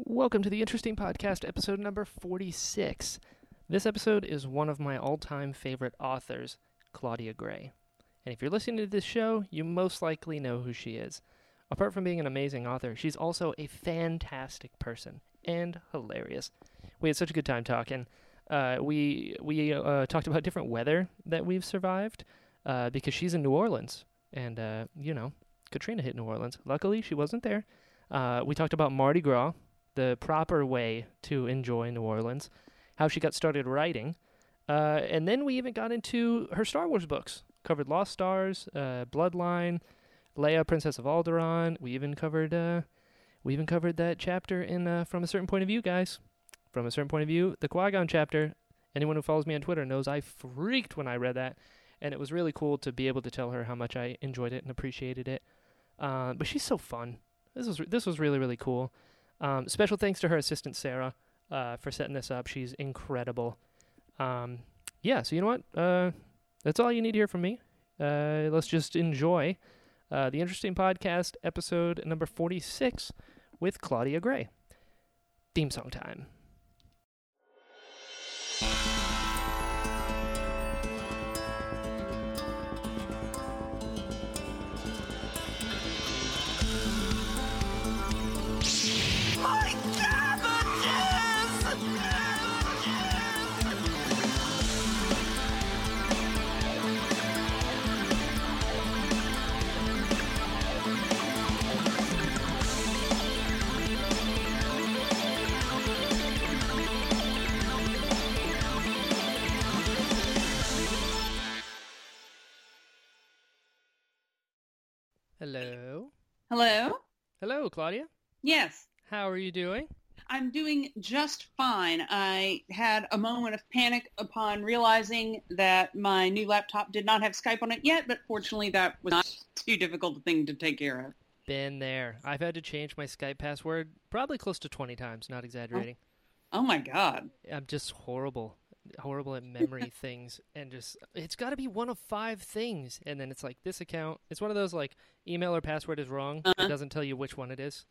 Welcome to the Interesting Podcast, episode number 46. This episode is one of my all time favorite authors, Claudia Gray. And if you're listening to this show, you most likely know who she is. Apart from being an amazing author, she's also a fantastic person and hilarious. We had such a good time talking. Uh, we we uh, talked about different weather that we've survived uh, because she's in New Orleans, and uh, you know Katrina hit New Orleans. Luckily, she wasn't there. Uh, we talked about Mardi Gras, the proper way to enjoy New Orleans, how she got started writing, uh, and then we even got into her Star Wars books. Covered Lost Stars, Bloodline, Leia, Princess of Alderaan. We even covered we even covered that chapter in From a Certain Point of View, guys from a certain point of view. The Qui Gon chapter, anyone who follows me on Twitter knows I freaked when I read that, and it was really cool to be able to tell her how much I enjoyed it and appreciated it. Uh, but she's so fun. This was this was really really cool. Um, special thanks to her assistant Sarah uh, for setting this up. She's incredible. Um, yeah, so you know what? Uh, that's all you need to hear from me. Uh, let's just enjoy uh, the interesting podcast episode number forty six with Claudia Gray. Theme song time. Hello. Hello. Hello, Claudia. Yes. How are you doing? I'm doing just fine. I had a moment of panic upon realizing that my new laptop did not have Skype on it yet, but fortunately that was not too difficult a thing to take care of. Been there. I've had to change my Skype password probably close to 20 times, not exaggerating. Oh, oh my god. I'm just horrible. Horrible at memory things and just it's got to be one of five things and then it's like this account. It's one of those like email or password is wrong. Uh-huh. It doesn't tell you which one it is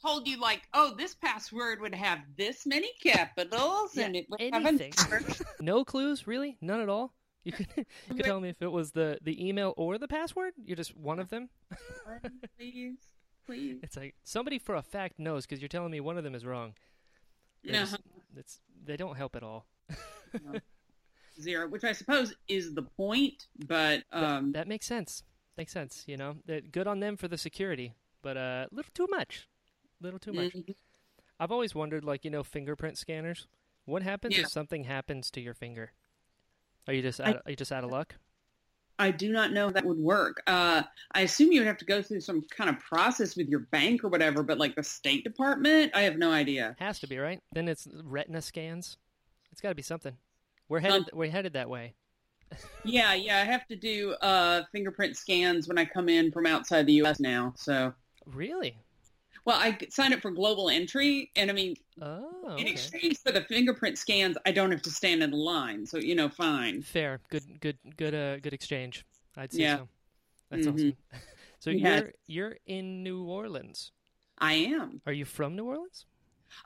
told you like, oh, this password would have this many capitals yeah, and it would anything. have no clues, really, none at all. You could you could tell me if it was the the email or the password. You're just one of them. please, please. It's like somebody for a fact knows because you're telling me one of them is wrong. No, it's they don't help at all. No. Zero, which I suppose is the point, but um, that, that makes sense. Makes sense. You know, good on them for the security, but uh, a uh, little too much little too much. Mm-hmm. I've always wondered, like you know, fingerprint scanners. What happens yeah. if something happens to your finger? Are you just out, I, are you just out of luck? I do not know that would work. Uh, I assume you would have to go through some kind of process with your bank or whatever, but like the State Department, I have no idea. Has to be right. Then it's retina scans. It's got to be something. We're headed. Um, we're headed that way. yeah, yeah. I have to do uh, fingerprint scans when I come in from outside the U.S. now. So really, well, I signed up for global entry, and I mean, oh, okay. in exchange for the fingerprint scans, I don't have to stand in line. So you know, fine. Fair, good, good, good, uh, good exchange. I'd say yeah. so. That's mm-hmm. awesome. so yes. you're you're in New Orleans. I am. Are you from New Orleans?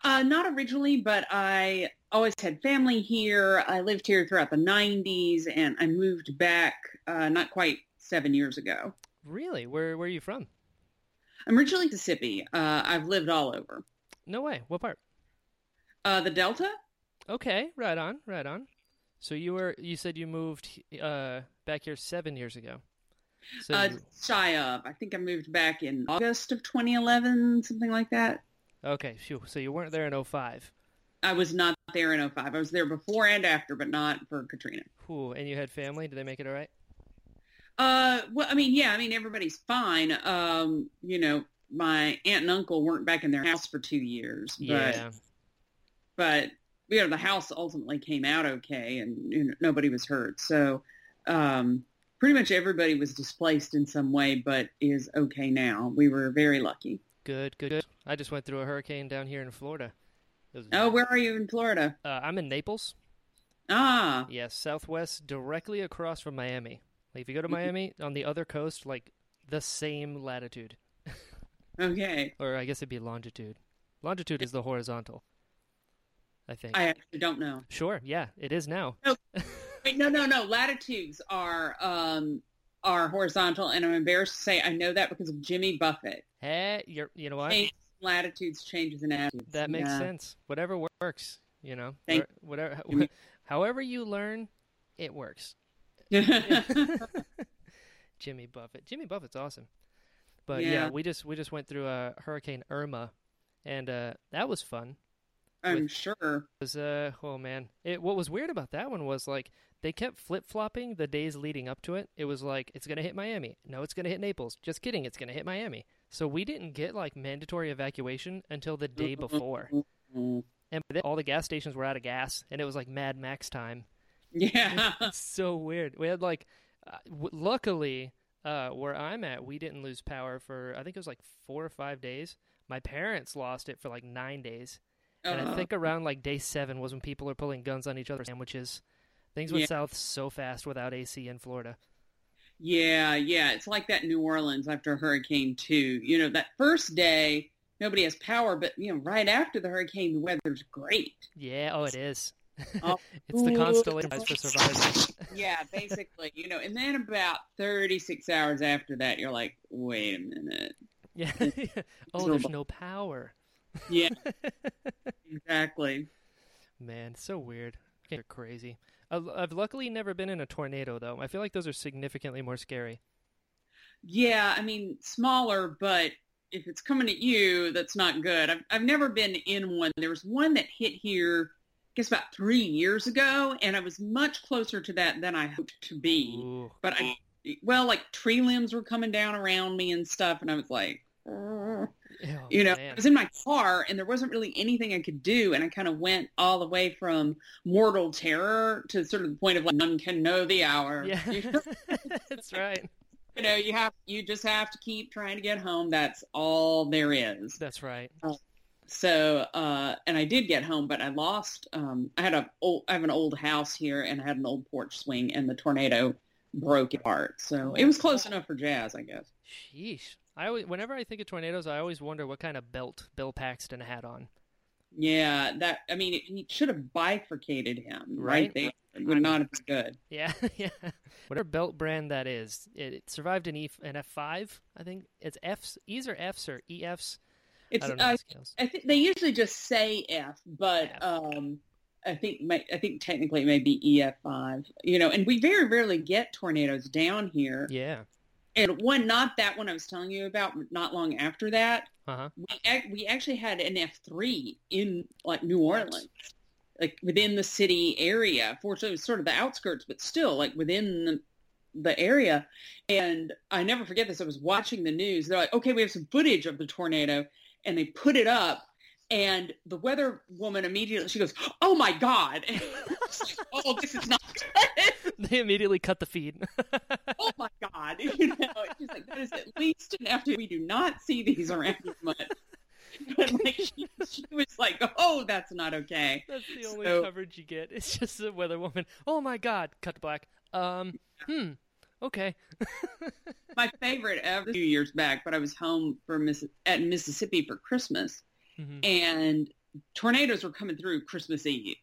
Uh, not originally, but I always had family here. I lived here throughout the '90s, and I moved back uh, not quite seven years ago. Really? Where Where are you from? I'm originally Mississippi. Uh, I've lived all over. No way. What part? Uh, the Delta. Okay, right on, right on. So you were you said you moved uh, back here seven years ago. So uh, shy of. I think I moved back in August of 2011, something like that. Okay, phew. so you weren't there in 05. I was not there in 05. I was there before and after, but not for Katrina. Cool. And you had family? Did they make it all right? Uh, well, I mean, yeah, I mean, everybody's fine. Um, you know, my aunt and uncle weren't back in their house for two years, but, yeah. but, you know, the house ultimately came out okay and you know, nobody was hurt. So, um, pretty much everybody was displaced in some way, but is okay now. We were very lucky. Good, good, good. I just went through a hurricane down here in Florida. Was, oh, where are you in Florida? Uh, I'm in Naples. Ah. Yes, southwest, directly across from Miami. Like if you go to Miami on the other coast, like the same latitude. okay. Or I guess it'd be longitude. Longitude is the horizontal. I think. I actually don't know. Sure. Yeah, it is now. Wait, no, no, no. Latitudes are um are horizontal, and I'm embarrassed to say I know that because of Jimmy Buffett. Hey, you're. You know what? Latitudes changes in attitudes. That makes Yeah. sense. Whatever works. You know. Thank Whatever. However you learn, it works. Jimmy Buffett. Jimmy Buffett's awesome. But yeah, Yeah. we just we just went through uh, Hurricane Irma, and uh, that was fun. I'm sure. It was uh oh man, it what was weird about that one was like they kept flip flopping the days leading up to it. It was like it's gonna hit Miami. No, it's gonna hit Naples. Just kidding, it's gonna hit Miami. So we didn't get like mandatory evacuation until the day before, and then, all the gas stations were out of gas, and it was like Mad Max time. Yeah. So weird. We had like, uh, w- luckily, uh, where I'm at, we didn't lose power for I think it was like four or five days. My parents lost it for like nine days, and I Uh, think around like day seven was when people are pulling guns on each other's sandwiches. Things went Yeah. south so fast without AC in Florida. Yeah, yeah. It's like that New Orleans after Hurricane 2. You know, that first day, nobody has power, but, you know, right after the hurricane, the weather's great. Yeah, oh, it is. Oh, it's the constellation for survivors. Yeah, basically, you know, and then about 36 hours after that, you're like, wait a minute. yeah. oh, there's no power. Yeah, exactly. Man, so weird. They're crazy. I've, luckily never been in a tornado though. I feel like those are significantly more scary. Yeah, I mean, smaller, but if it's coming at you, that's not good. I've, I've never been in one. There was one that hit here, I guess about three years ago, and I was much closer to that than I hoped to be. Ooh. But I, well, like tree limbs were coming down around me and stuff, and I was like. Oh, you know, man. I was in my car, and there wasn't really anything I could do, and I kind of went all the way from mortal terror to sort of the point of like, none can know the hour. Yeah, that's right. you know, you have you just have to keep trying to get home. That's all there is. That's right. So, uh, and I did get home, but I lost. Um, I had a old, I have an old house here, and I had an old porch swing, and the tornado broke it apart. So it was close enough for jazz, I guess. Sheesh. I always, whenever I think of tornadoes, I always wonder what kind of belt Bill Paxton had on. Yeah, that. I mean, he should have bifurcated him Right. right. It would not have been good. Yeah, yeah. Whatever belt brand that is, it, it survived an E an F five. I think it's Fs. E's or Fs or EFs. It's. I don't know uh. I think they usually just say F, but um, I think I think technically it may be EF five. You know, and we very rarely get tornadoes down here. Yeah. And one, not that one I was telling you about, not long after that, Uh huh. we ac- we actually had an F three in like New Orleans, like within the city area. Fortunately, it was sort of the outskirts, but still like within the the area. And I never forget this. I was watching the news. They're like, okay, we have some footage of the tornado, and they put it up. And the weather woman immediately she goes, "Oh my god!" And I was like, oh, this is not good. They immediately cut the feed. oh my god you know it's like that is at least an after we do not see these around as much but like she, she was like oh that's not okay That's the only So- coverage you get. It's just the weather woman. Oh my God! Cut to black. Um. Hmm. Okay. my favorite ever a few years back but i was home for Miss- at mississippi for christmas hmm and tornadoes were coming through christmas eve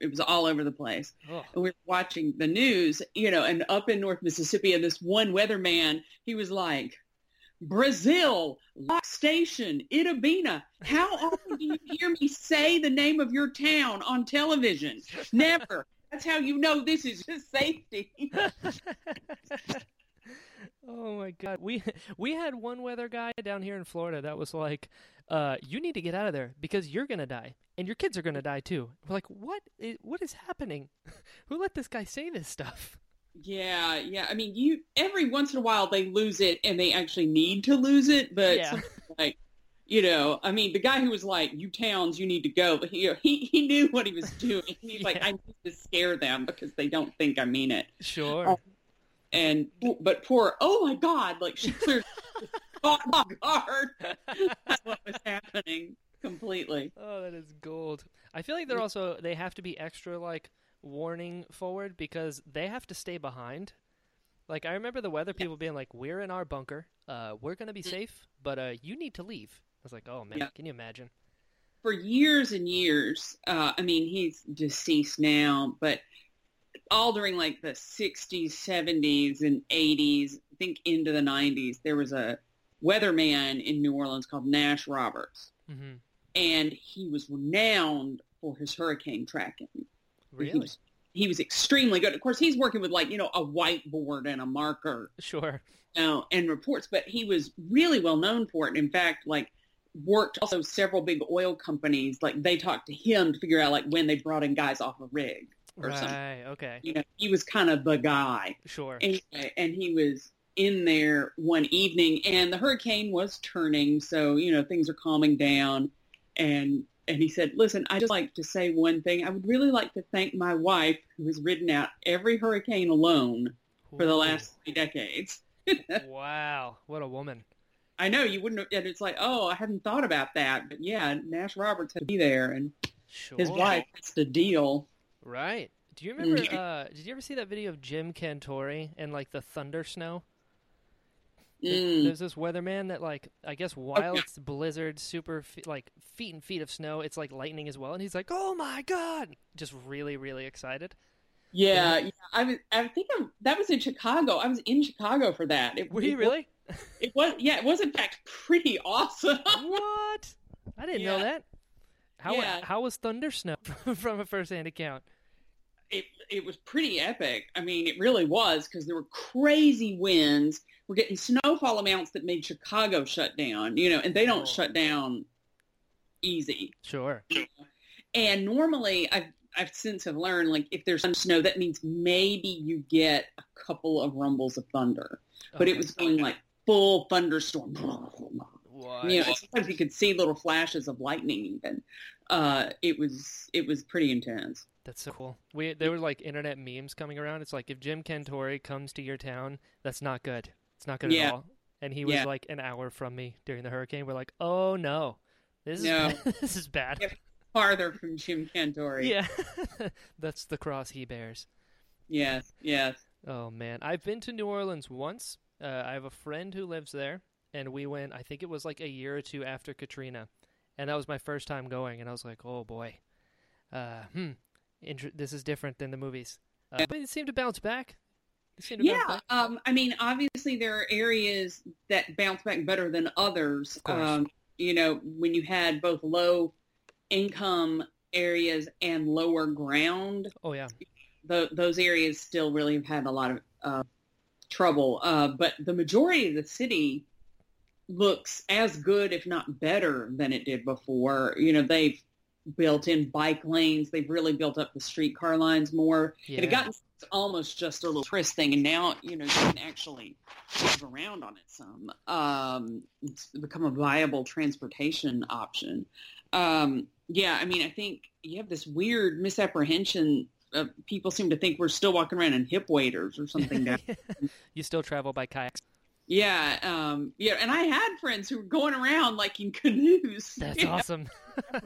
it was all over the place Oh. and we were watching the news, you know, and up in North Mississippi, and this one weatherman, he was like, Brazil, Lock Station, Itta Bena. How often do you hear me say the name of your town on television? Never. That's how you know this is just safety. oh my god. We we had one weather guy down here in Florida that was like, uh, you need to get out of there because you're gonna die and your kids are gonna die too. We're like, what? Is, what is happening? Who let this guy say this stuff? yeah, yeah. I mean, you every once in a while they lose it, and they actually need to lose it, but Yeah. like. You know, I mean, the guy who was like, "You towns, you need to go," but he he, he knew what he was doing. He's like, "I need to scare them because they don't think I mean it." Sure. Oh. And but poor oh my god like she caught off guard That's what was happening completely Oh, that is gold. I feel like they're also they have to be extra like warning forward because they have to stay behind. Like I remember the weather people being like, "We're in our bunker. Uh, we're gonna be safe, but uh, you need to leave." I was like, "Oh man, Yeah. can you imagine?" for years and years. Uh, I mean, he's deceased now, but all during like the 60s, 70s, and 80s, I think into the 90s, there was a weatherman in New Orleans called Nash Roberts. hmm And he was renowned for his hurricane tracking. He Really? was, he was extremely good. Of course, he's working with like, you know, a whiteboard and a marker Sure. you know, and reports, but he was really well known for it. And in fact, like worked also several big oil companies. Like they talked to him to figure out like when they brought in guys off a rig or something. Right. Okay. You know, he was kind of the guy. Sure. Anyway, and he was in there one evening and the hurricane was turning. So, you know, things are calming down. And, and he said, listen, I just like to say one thing. I would really like to thank my wife who has ridden out every hurricane alone for the last three decades. wow. What a woman. I know you wouldn't, and it's like, oh, I hadn't thought about that, but yeah, Nash Roberts had to be there, and Sure. his wife. That's the deal. Right. Do you remember? Mhm. Uh, did you ever see that video of Jim Cantore and like the thunder snow? Mm. There's this weatherman that like I guess while yeah. it's blizzard, super fe- like feet and feet of snow, it's like lightning as well, and he's like, "Oh my god!" Just really, really excited. Yeah, yeah. I was. I think I'm, that was in Chicago. I was in Chicago for that. It, Were it you was- really? It was. Yeah, it was in fact pretty awesome. what? I didn't know that. How Yeah. how was thunder snow from a first hand account? It it was pretty epic. I mean, it really was because there were crazy winds. We're getting snowfall amounts that made Chicago shut down. You know, and they don't Oh. shut down easy. Sure. And normally, I've I've since have learned like if there's some snow, that means maybe you get a couple of rumbles of thunder. But it was going like full thunderstorm. What? You know, sometimes you could see little flashes of lightning. Even uh, it was it was pretty intense. That's so cool. We there were like internet memes coming around. It's like if Jim Cantore comes to your town, that's not good. It's not good Yeah. at all. And he was Yeah. like an hour from me during the hurricane. We're like, oh no, this is this is bad. Yep. Farther from Jim Cantore. Yeah, that's the cross he bears. Yes. Yes. Oh man, I've been to New Orleans once. Uh, I have a friend who lives there, and we went. I think it was like a year or two after Katrina, and that was my first time going. And I was like, oh boy, uh, hmm, inter- this is different than the movies. Uh, but it seemed to bounce back. To bounce Yeah. back. Um, I mean, obviously there are areas that bounce back better than others. Um, you know, when you had both low income areas and lower ground, Oh yeah, tho- those areas still really have had a lot of uh, trouble. Uh, but the majority of the city looks as good, if not better, than it did before. You know, they've built in bike lanes. They've really built up the streetcar lines more. yeah. It had gotten almost just a little tourist thing, and now you know you can actually drive around on it some. Um, it's become a viable transportation option. Um, yeah, I mean, I think you have this weird misapprehension. Of people seem to think we're still walking around in hip waders or something. you still travel by kayaks. Yeah, um, yeah, and I had friends who were going around like in canoes. That's awesome.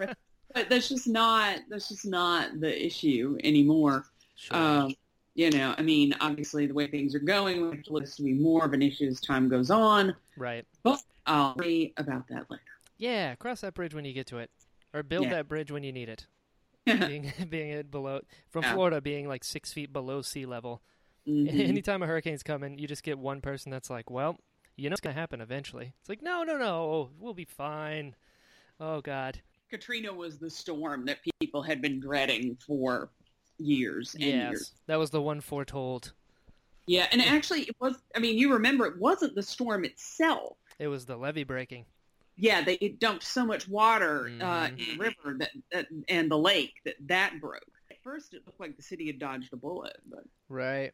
But that's just not that's just not the issue anymore. Sure. Um, you know, I mean, obviously the way things are going, we have to be more of an issue as time goes on. right. But I'll worry about that later. Yeah, cross that bridge when you get to it, or build Yeah. that bridge when you need it. being being below from Yeah. Florida being like six feet below sea level. Mhm. Anytime a hurricane's coming, you just get one person that's like, "Well, you know it's gonna happen eventually." It's like, "No, no, no, we'll be fine." Oh God, Katrina was the storm that people had been dreading for years and yes, years. that was the one foretold. Yeah, and actually it was, I mean, you remember it wasn't the storm itself. It was the levee breaking. Yeah, they it dumped so much water uh, Mhm. in the river that, that and the lake that that broke. At first, it looked like the city had dodged a bullet, but Right.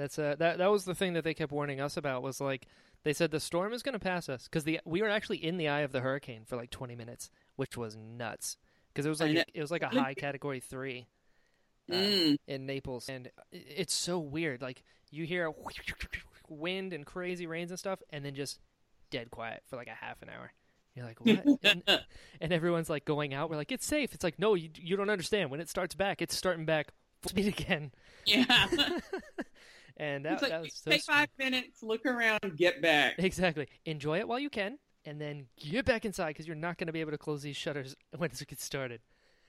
That's uh that that was the thing that they kept warning us about was like they said the storm is going to pass us because the we were actually in the eye of the hurricane for like 20 minutes, which was nuts because it was like know. it was like a high category three uh, Mm. in Naples, and it's so weird. Like you hear wind and crazy rains and stuff, and then just dead quiet for like a half an hour. You're like, what? and, and everyone's like going out. We're like, it's safe. It's like, no, you you don't understand. When it starts back, it's starting back full speed again. yeah. and that, like that was so take sweet. five minutes, look around, get back. Exactly. Enjoy it while you can, and then get back inside because you're not going to be able to close these shutters once it gets started.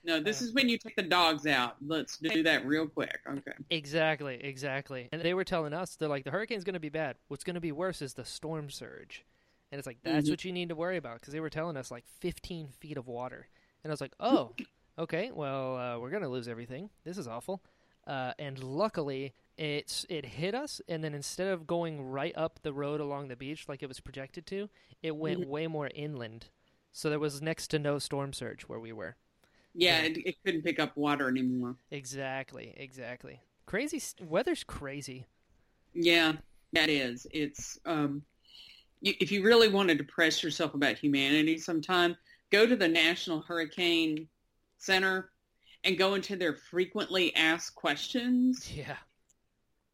No, this Uh, is when you take the dogs out. Let's do that real quick. Okay. Exactly, exactly. And they were telling us they're like the hurricane's going to be bad. What's going to be worse is the storm surge. And it's like that's Mhm. what you need to worry about because they were telling us like 15 feet of water. And I was like, "Oh, okay. Well, uh, we're going to lose everything. This is awful." Uh, and luckily, it's it hit us and then instead of going right up the road along the beach like it was projected to, it went Mhm. way more inland. So there was next to no storm surge where we were. Yeah, Yeah. it, it couldn't pick up water anymore. Exactly, exactly. Crazy weather's crazy. Yeah, that is. It's um, you, if you really want to depress yourself about humanity, sometime go to the National Hurricane Center and go into their frequently asked questions Yeah.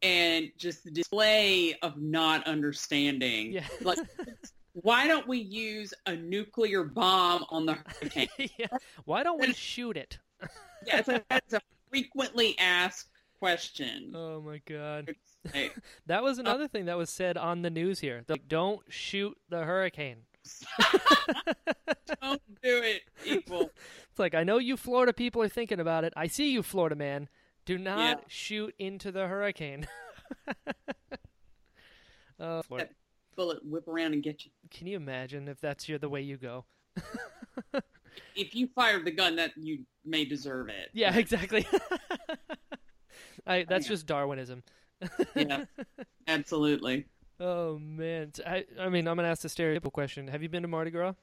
And just the display of not understanding. Yeah. Like, why don't we use a nuclear bomb on the hurricane? yeah. Why don't we shoot it? yeah, a, that's a frequently asked question. Oh my god. That was uh another thing that was said on the news here. Like, don't shoot the hurricane. don't do it, people. It's like I know you Florida people are thinking about it. I see you, Florida man. Do not Yeah. shoot into the hurricane. oh, Florida. Bullet whip around and get you. Can you imagine if that's your the way you go? If you fired the gun, that you may deserve it. Yeah, exactly. I, that's Yeah. just Darwinism. Yeah. Absolutely. Oh man, I, I mean, I'm gonna ask the stereotypical question. Have you been to Mardi Gras?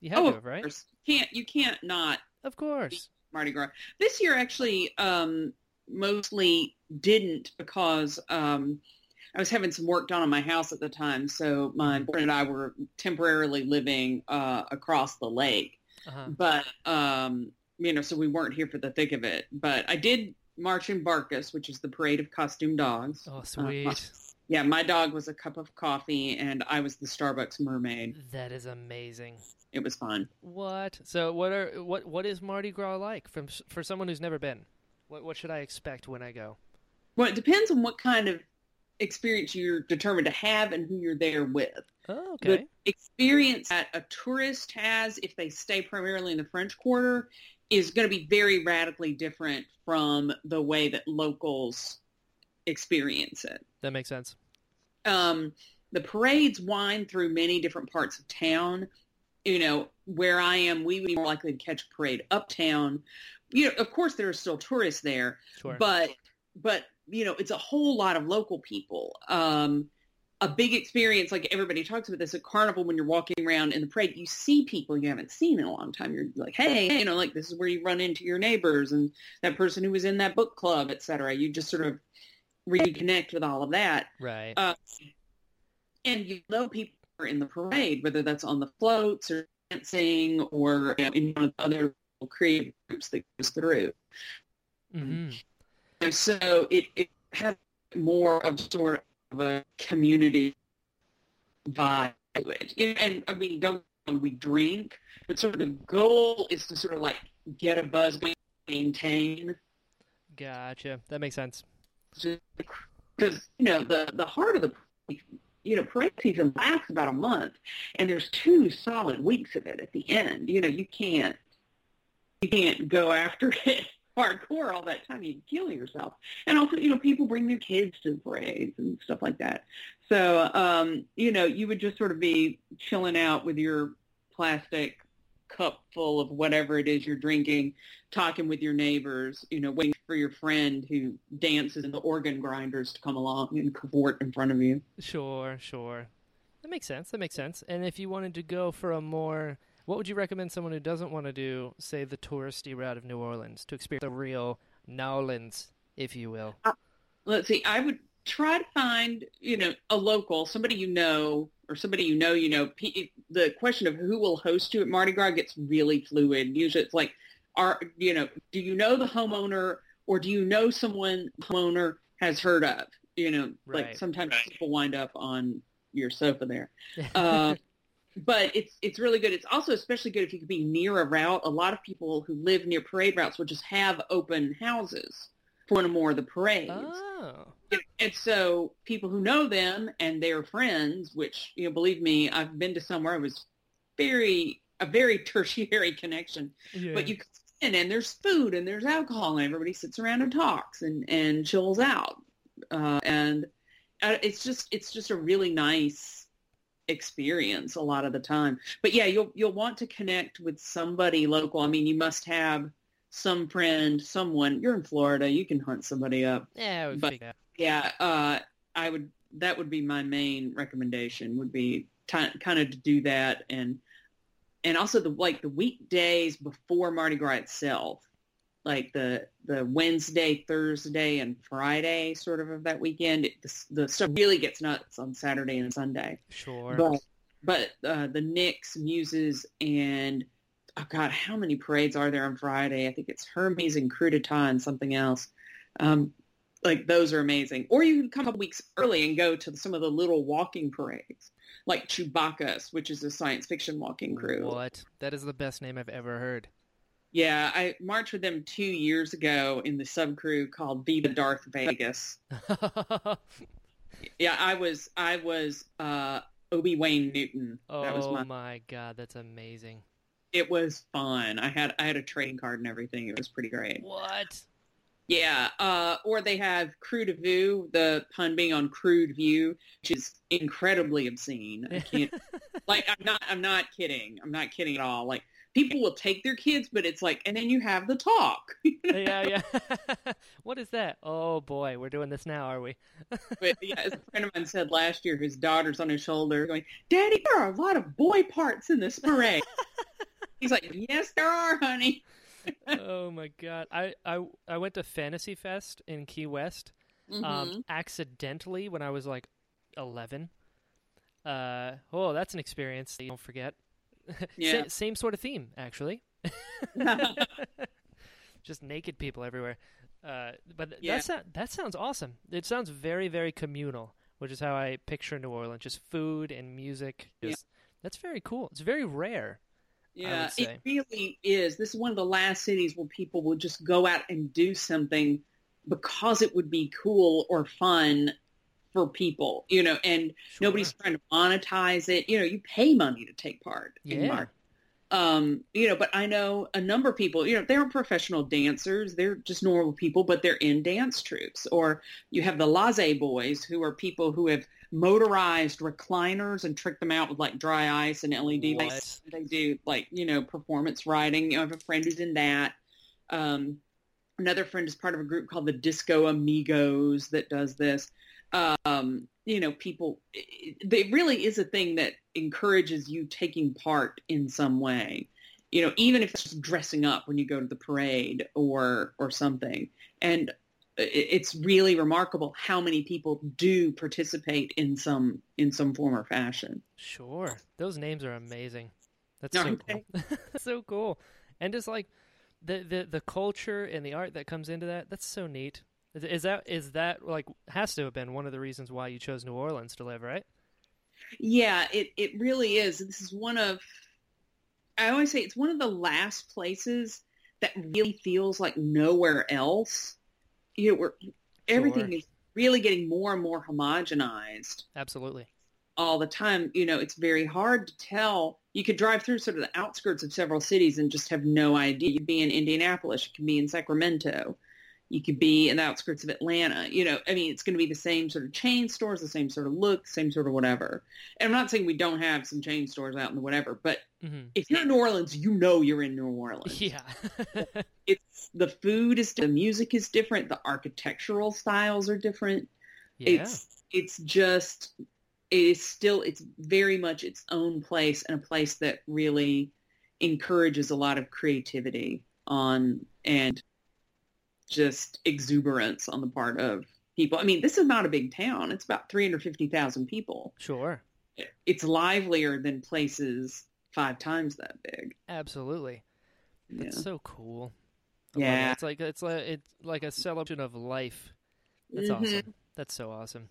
You have oh, to, have, right? can't you can't not Of course. Mardi Gras. This year actually um, mostly didn't because um, I was having some work done on my house at the time. So my boyfriend and I were temporarily living uh, across the lake. Uh-huh. But, um, you know, so we weren't here for the thick of it. But I did march in Barkus, which is the parade of costume dogs. Oh, sweet. Yeah, my dog was a cup of coffee and I was the Starbucks mermaid. that is amazing. It was fun. What? So, what are what what is Mardi Gras like from for someone who's never been? What what should I expect when I go? Well, it depends on what kind of experience you're determined to have and who you're there with. Oh, The okay. experience that a tourist has if they stay primarily in the French Quarter is going to be very radically different from the way that locals experience it. That makes sense. Um, the parades wind through many different parts of town. You know, where I am, we would be more likely to catch a parade uptown. You know, of course, there are still tourists there, Sure. but but you know, it's a whole lot of local people. Um, a big experience, like everybody talks about this at Carnival when you're walking around in the parade, you see people you haven't seen in a long time. You're like, hey, you know, like this is where you run into your neighbors and that person who was in that book club, et cetera. You just sort of reconnect with all of that. right. Uh, and you know people are in the parade, whether that's on the floats or dancing or you know, in one of the other creative groups that goes through. hmm And so it, it has more of sort of a community vibe to it. And, and I mean, don't we drink, but sort of the goal is to sort of like get a buzz, maintain. Gotcha. That makes sense. Because, you know, the, the heart of the, you know, parade season lasts about a month, and there's two solid weeks of it at the end. You know, you can't, you can't go after it hardcore all that time. You'd kill yourself. And also, you know, people bring their kids to the parades and stuff like that. So, um, you know, you would just sort of be chilling out with your plastic cup full of whatever it is you're drinking, talking with your neighbors, you know, waiting for your friend who dances in the organ grinders to come along and cavort in front of you. Sure, sure. That makes sense. That makes sense. And if you wanted to go for a more, what would you recommend someone who doesn't want to do, say, the touristy route of New Orleans to experience the real Nowlands, if you will? Let's see, I would try to find, you know, a local, somebody you know, or somebody you know, you know, P- the question of who will host you at Mardi Gras gets really fluid. Usually it's like, are, you know, do you know the homeowner or do you know someone the homeowner has heard of? You know, Right. like sometimes people wind up on your sofa there. Uh, but it's it's really good. It's also especially good if you could be near a route. A lot of people who live near parade routes will just have open houses for one or more of the parades. oh, And so people who know them and their friends, which, you know, believe me, I've been to somewhere I was very a very tertiary connection. Yeah. But you come in and there's food and there's alcohol and everybody sits around and talks and and chills out. Uh, and uh, it's just it's just a really nice experience a lot of the time. But yeah, you'll you'll want to connect with somebody local. I mean, you must have some friend, someone. You're in Florida, you can hunt somebody up. yeah, but-. Yeah, uh, I would. That would be my main recommendation. Would be ti- kind of to do that, and and also the like the weekdays before Mardi Gras itself, like the the Wednesday, Thursday, and Friday sort of of that weekend. It, the, the stuff really gets nuts on Saturday and Sunday. Sure. But but uh, the Nyx, Muses, and oh god, how many parades are there on Friday? I think it's Hermes and Krewe d'Etat and something else. Um, like those are amazing. Or you can come up weeks early and go to some of the little walking parades, like Chewbacchus, which is a science fiction walking crew. What? That is the best name I've ever heard. Yeah, I marched with them two years ago in the sub crew called Viva Darth Vegas. Yeah, I was I was uh, Obi Wayne Newton. that was oh my my god, that's amazing. it was fun. I had I had a trading card and everything. It was pretty great. What? Yeah. Uh, or they have Krewe du Vieux, the pun being on crude view, which is incredibly obscene. I can't like I'm not I'm not kidding. I'm not kidding at all. Like people will take their kids, but it's like and then you have the talk. yeah, yeah. what is that? Oh boy, we're doing this now, are we? but yeah, as a friend of mine said last year, his daughter's on his shoulder going, Daddy, there are a lot of boy parts in this parade. He's like, Yes, there are, honey. oh my god. I, I I went to Fantasy Fest in Key West Mhm. um accidentally when I was like 11. Uh oh, that's an experience that you don't forget. Yeah. Sa- same sort of theme actually. Just naked people everywhere. Uh but th- Yeah. that sou- that sounds awesome. It sounds very very communal, which is how I picture New Orleans, just food and music. Yeah. That's very cool. It's very rare. Yeah, it really is. This is one of the last cities where people will just go out and do something because it would be cool or fun for people, you know, and Sure. nobody's trying to monetize it. You know, you pay money to take part in Yeah. market. Um, you know, but I know a number of people, you know, they aren't professional dancers. They're just normal people, but they're in dance troupes. Or you have the Laissez Boys who are people who have motorized recliners and tricked them out with like dry ice and LED What? lights. They do like, you know, performance riding. You know, I have a friend who's in that. Um, another friend is part of a group called the Disco Amigos that does this. Um, you know, people, it, really is a thing that encourages you taking part in some way. You know, even if it's just dressing up when you go to the parade or or something. And it, it's really remarkable how many people do participate in some in some form or fashion. Sure. Those names are amazing. That's No, so okay. cool. so cool. And just like the, the the culture and the art that comes into that, that's so neat. Is, that is that like has to have been one of the reasons why you chose New Orleans to live, right? Yeah, it, it really is. This is one of, I always say it's one of the last places that really feels like nowhere else. You know, where everything Sure. is really getting more and more homogenized Absolutely. all the time. You know, it's very hard to tell. You could drive through sort of the outskirts of several cities and just have no idea. You'd be in Indianapolis. You could be in Sacramento. You could be in the outskirts of Atlanta. You know, I mean, it's going to be the same sort of chain stores, the same sort of look, same sort of whatever. And I'm not saying we don't have some chain stores out in the whatever, but hmm if you're in New Orleans, you know you're in New Orleans. Yeah. It's the food is the music is different, the architectural styles are different. yeah. It's it's just it is still it's very much its own place and a place that really encourages a lot of creativity on and just exuberance on the part of people. I mean, this is not a big town. It's about 350,000 people. Sure. It's livelier than places five times that big. Absolutely. Yeah. That's so cool. I love it. Yeah. It's like it's like it's like a celebration of life. That's Mhm. awesome. That's so awesome.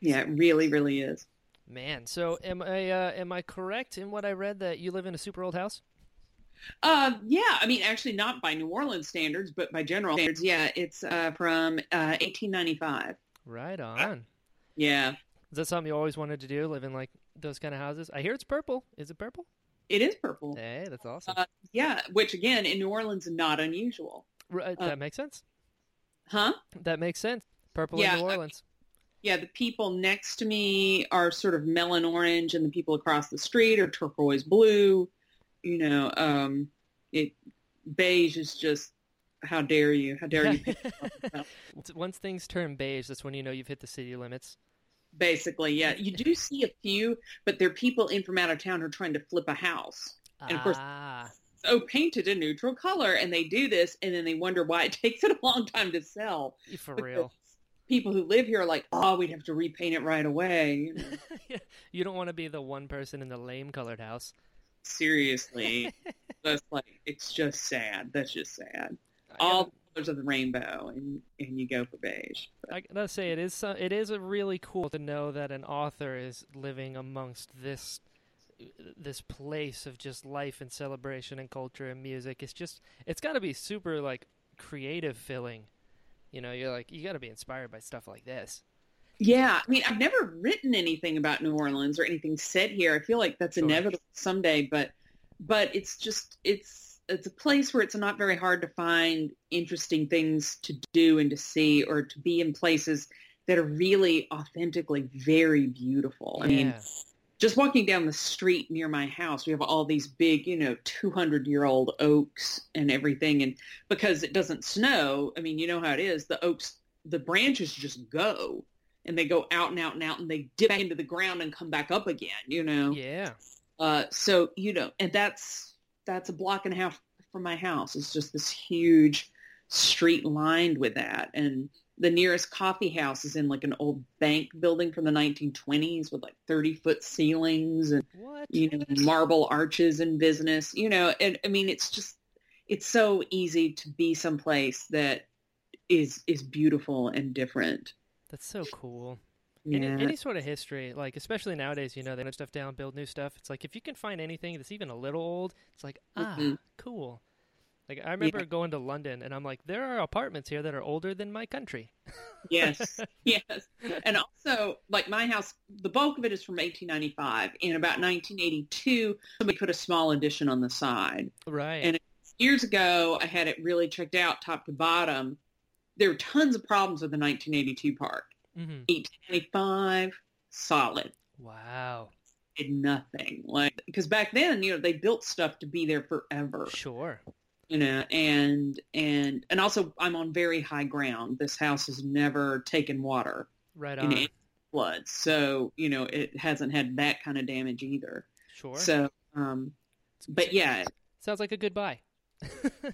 Yeah, it really, really is. Man, so am I uh, am I correct in what I read that you live in a super old house? Uh, yeah, I mean, actually not by New Orleans standards, but by general standards. Yeah, it's uh, from uh, 1895. Right on. Yeah. Is that something you always wanted to do? Live in like those kind of houses? I hear it's purple. Is it purple? It is purple. Hey, that's awesome. Uh, yeah, which again in New Orleans not unusual. right, uh, that makes sense. Huh? That makes sense. Purple Yeah, in New uh, Orleans. Yeah, the people next to me are sort of melon orange, and the people across the street are turquoise blue. You know, um, it beige is just how dare you? How dare you? Once things turn beige, that's when you know you've hit the city limits. Basically, yeah. You do see a few, but they're people in from out of town who are trying to flip a house. And of course- Oh, painted a neutral color, and they do this, and then they wonder why it takes it a long time to sell. for real. People who live here are like, oh, we'd have to repaint it right away. You know, you don't want to be the one person in the lame colored house. Seriously, that's like it's just sad. That's just sad. I All colors of the rainbow, and and you go for beige. But, I gotta say, it is so- it is a really cool to know that an author is living amongst this this place of just life and celebration and culture and music. It's just it's got to be super like creative filling. You know, you're like you got to be inspired by stuff like this. Yeah, I mean, I've never written anything about New Orleans or anything said here. I feel like that's Sure. inevitable someday, but but it's just it's it's a place where it's not very hard to find interesting things to do and to see or to be in places that are really authentically very beautiful. I mean, just walking down the street near my house, we have all these big, you know, 200 year old oaks and everything. And because it doesn't snow, I mean, you know how it is. The oaks, the branches just go and they go out and out and out and they dip back into the ground and come back up again, you know? yeah. Uh, so, you know, and that's, that's a block and a half from my house. It's just this huge street lined with that. And the nearest coffee house is in like an old bank building from the 1920s with like 30 foot ceilings and, What? you know, marble arches and business, you know, and I mean, it's just, it's so easy to be someplace that is, is beautiful and different. That's so cool. Yeah. Any, any sort of history, like especially nowadays, you know, they put stuff down, build new stuff. It's like if you can find anything that's even a little old, it's like ah, Mhm. cool. Like I remember going to London, and I'm like, there are apartments here that are older than my country. Yes, yes. And also, like my house, the bulk of it is from 1895. In about 1982, somebody put a small addition on the side. Right. And- Years ago, I had it really checked out top to bottom. There were tons of problems with the 1982 part. hmm 1895, solid. Wow. Did nothing. Like, because back then, you know, they built stuff to be there forever. Sure. you know and and and also i'm on very high ground this house has never taken water Right in on. any floods so you know it hasn't had that kind of damage either Sure. so um but yeah, Sounds like a good buy.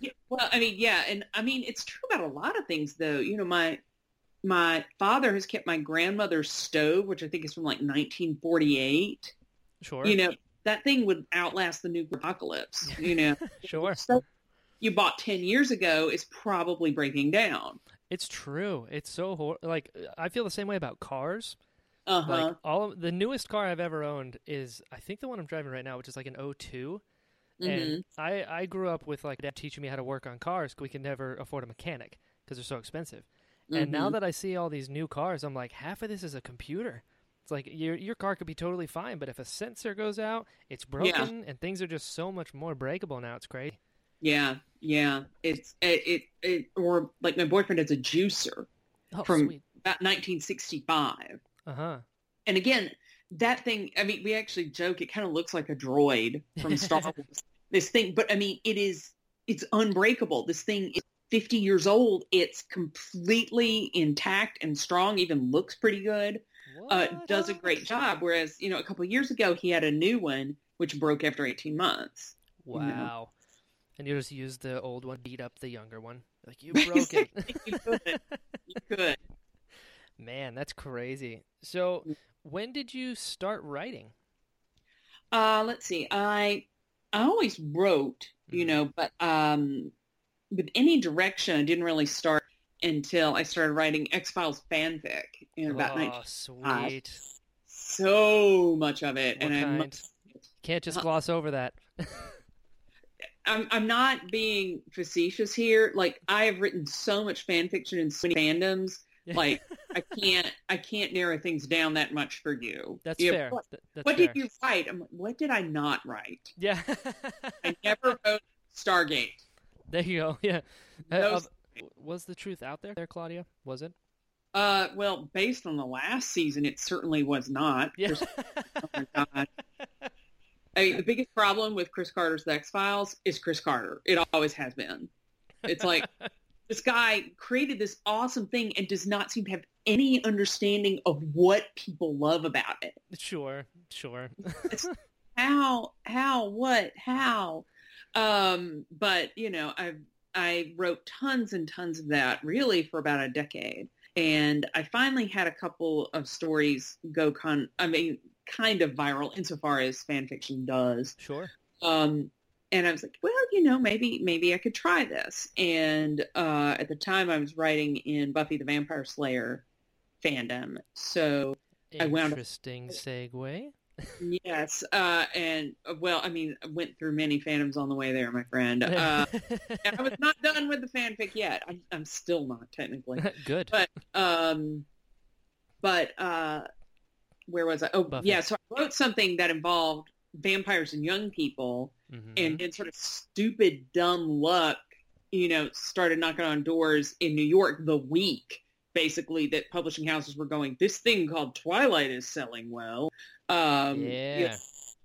Yeah, well i mean yeah and i mean it's true about a lot of things though you know my my father has kept my grandmother's stove which i think is from like 1948 Sure. you know that thing would outlast the nuclear apocalypse you know Sure. stuff you bought 10 years ago is probably breaking down It's true. It's so hor- like I feel the same way about cars. uh-huh Like all of, the newest car I've ever owned is I think the one I'm driving right now, which is like an 02. Mhm. And I I grew up with like dad teaching me how to work on cars. We could never afford a mechanic because they're so expensive. And now Mhm. that I see all these new cars, I'm like, half of this is a computer. It's like your your car could be totally fine, but if a sensor goes out, it's broken, and things are just so much more breakable now. It's crazy. Yeah, yeah. It's it, it, it or like my boyfriend has a juicer Oh, From- sweet. about 1965, Uh huh. and again, that thing. I mean, we actually joke it kind of looks like a droid from Star Wars. This thing, but I mean, it is it's unbreakable. This thing is 50 years old. It's completely intact and strong. Even looks pretty good. Uh, does a great job. Whereas you know, a couple of years ago, he had a new one which broke after 18 months. you know. Wow. And you just use the old one, beat up the younger one. Like you broke it. you could. You could. Man, that's crazy. So, Mm. when did you start writing? Uh, let's see. I I always wrote, you Mhm. know, but um, with any direction, I didn't really start until I started writing X Files fanfic in about oh, sweet. So much of it, What and I'm? Can't just Uh, gloss over that. I'm I'm not being facetious here. Like I have written so much fan fiction in so many fandoms Like I can't I can't narrow things down that much for you. That's You know, fair. What, that's what fair. did you write? I'm like, what did I not write? Yeah. I never wrote Stargate. there you go. Yeah. Uh, was the truth out there, there, Claudia? Was it? Uh, well, based on the last season, it certainly was not. Yeah. Chris- oh my God. I mean, the biggest problem with Chris Carter's The X Files is Chris Carter. It always has been. It's like this guy created this awesome thing and does not seem to have any understanding of what people love about it. sure, sure. How, how, what, how? Um, but you know, I I wrote tons and tons of that really for about a decade, and I finally had a couple of stories go con. I mean, kind of viral insofar as fan fiction does. sure. Um, and I was like, well, you know, maybe maybe I could try this. And uh, at the time, I was writing in Buffy the Vampire Slayer fandom, so I wound up- Interesting segue. yes. Uh, and uh, well, I mean, I went through many fandoms on the way there, my friend. Uh, and I was not done with the fanfic yet. I'm, I'm still not technically. Good. But um, but uh, where was I? Oh, Buffy. yeah. So I wrote something that involved vampires and young people, Mhm. and in sort of stupid, dumb luck, you know, started knocking on doors in New York the week, basically, that publishing houses were going, this thing called Twilight is selling well. Um, you know, yeah.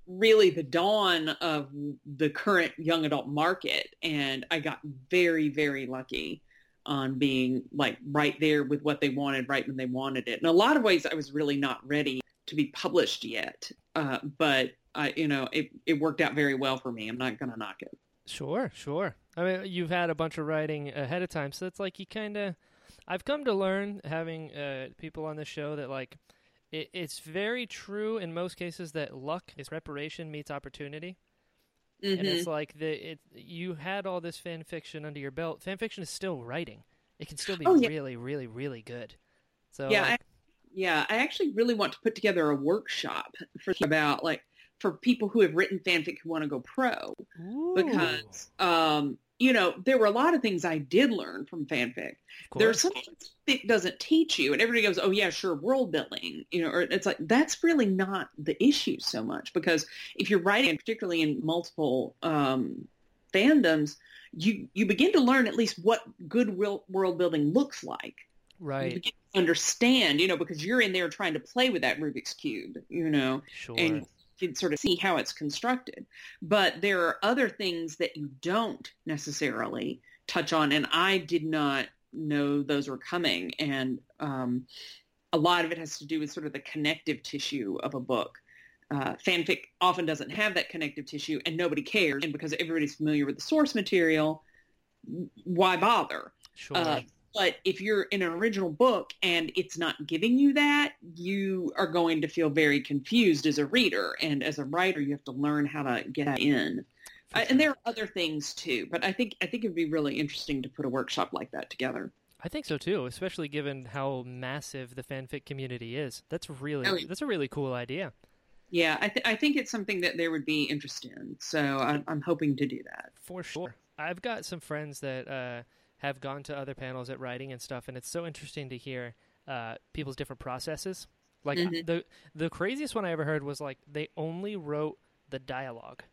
really the dawn of the current young adult market. And I got very, very lucky on being like right there with what they wanted right when they wanted it. In a lot of ways, I was really not ready to be published yet. Uh, but I, you know, it, it worked out very well for me. I'm not going to knock it. Sure, sure. I mean, you've had a bunch of writing ahead of time, so it's like you kind of. I've come to learn having uh, people on the show that like it, it's very true in most cases that luck is preparation meets opportunity, and Mhm. it's like the it you had all this fan fiction under your belt. Fan fiction is still writing; it can still be Oh, yeah. really, really, really good. So Yeah, like, I, yeah. I actually really want to put together a workshop for about like for people who have written fanfic who want to go pro. ooh, because um, you know there were a lot of things I did learn from fanfic. there's There are course. some things doesn't teach you, and everybody goes, "Oh yeah, sure, world building," you know, or it's like that's really not the issue so much because if you're writing, particularly in multiple um, fandoms, you you begin to learn at least what good world building looks like. You right, begin to understand, you know, because you're in there trying to play with that Rubik's cube, you know sure. and you can sort of see how it's constructed. But there are other things that you don't necessarily touch on, and I did not know those were coming. And um, a lot of it has to do with sort of the connective tissue of a book. Uh, fanfic often doesn't have that connective tissue, and nobody cares. And because everybody's familiar with the source material, why bother? sure. Uh, but if you're in an original book and it's not giving you that, you are going to feel very confused as a reader. And as a writer, you have to learn how to get that in. Uh, and there are other things too, but I think I think it'd be really interesting to put a workshop like that together. I think so too, especially given how massive the fanfic community is. That's really Oh, that's a really cool idea. Yeah, I, th- I think it's something that there would be interested in. So I, I'm hoping to do that. For sure. I've got some friends that uh, have gone to other panels at writing and stuff, and it's so interesting to hear uh, people's different processes. Like Mhm. the the craziest one I ever heard was like they only wrote the dialogue,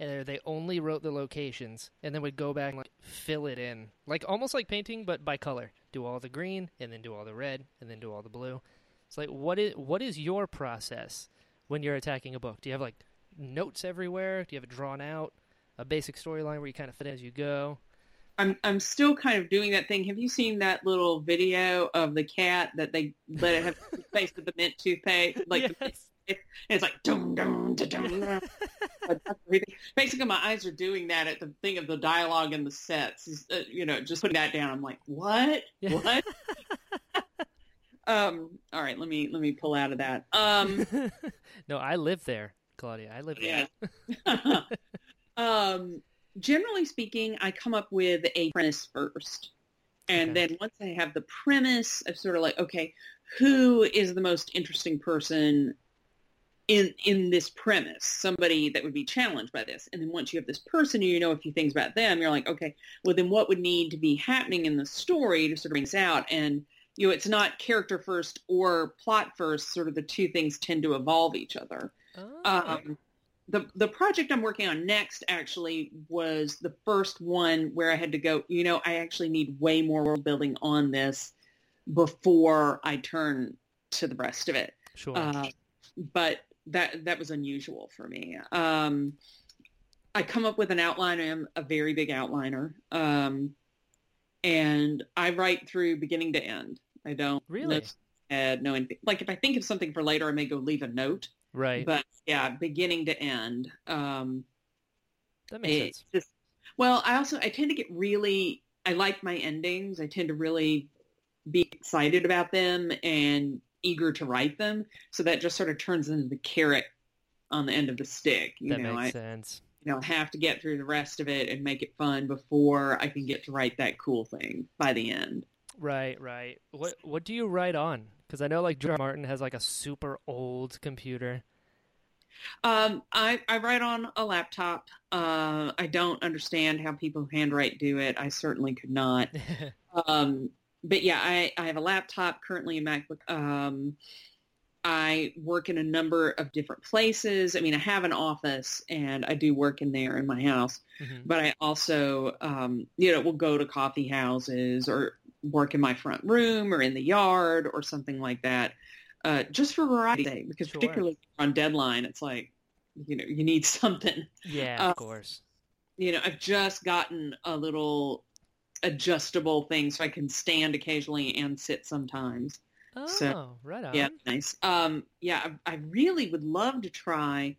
and they only wrote the locations, and then would go back and like fill it in, like almost like painting, but by color. Do all the green, and then do all the red, and then do all the blue. It's like what is what is your process when you're attacking a book? Do you have like notes everywhere? Do you have it drawn out? A basic storyline where you kind of fit as you go. I'm I'm still kind of doing that thing. Have you seen that little video of the cat that they let it have toothpaste with the mint toothpaste? Like the- yes. and it's like dum dum dum. dum. But that's everything. Basically, my eyes are doing that at the thing of the dialogue and the sets. Uh, you know, just putting that down. I'm like, what? Yeah. What? um. All right. Let me let me pull out of that. Um. no, I live there, Claudia. I live there. Yeah. um. Generally speaking, I come up with a premise first. And Okay. then once I have the premise, I'm sort of like, okay, who is the most interesting person in in this premise? Somebody that would be challenged by this. And then once you have this person and you know a few things about them, you're like, okay, well then what would need to be happening in the story to sort of bring this out? And you know, it's not character first or plot first. Sort of the two things tend to evolve each other. Oh. Um, the the project I'm working on next actually was the first one where I had to go. You know, I actually need way more world building on this before I turn to the rest of it. sure. Uh, but that that was unusual for me. Um, I come up with an outline. I'm a very big outliner, um, and I write through beginning to end. I don't Really? add no anything. Like if I think of something for later, I may go leave a note. Right. But yeah, beginning to end. Um, that makes sense. just- well, I also I tend to get really I like my endings. I tend to really be excited about them and eager to write them. So that just sort of turns into the carrot on the end of the stick. You That know, makes I sense. you know have to get through the rest of it and make it fun before I can get to write that cool thing by the end. Right, right. What what do you write on? Because I know like George Martin has like a super old computer. Um, I, I write on a laptop. Uh, I don't understand how people who handwrite do it. I certainly could not. Um, but yeah, I, I have a laptop, currently a MacBook. Um, I work in a number of different places. I mean, I have an office and I do work in there in my house, Mhm. but I also, um, you know, will go to coffee houses or work in my front room or in the yard or something like that, uh, just for variety because Sure. particularly on deadline, it's like, you know, you need something Yeah, Uh, of course. you know, I've just gotten a little adjustable thing so I can stand occasionally and sit sometimes. Oh, so, right on. Yeah, nice. Um, yeah, I, I really would love to try.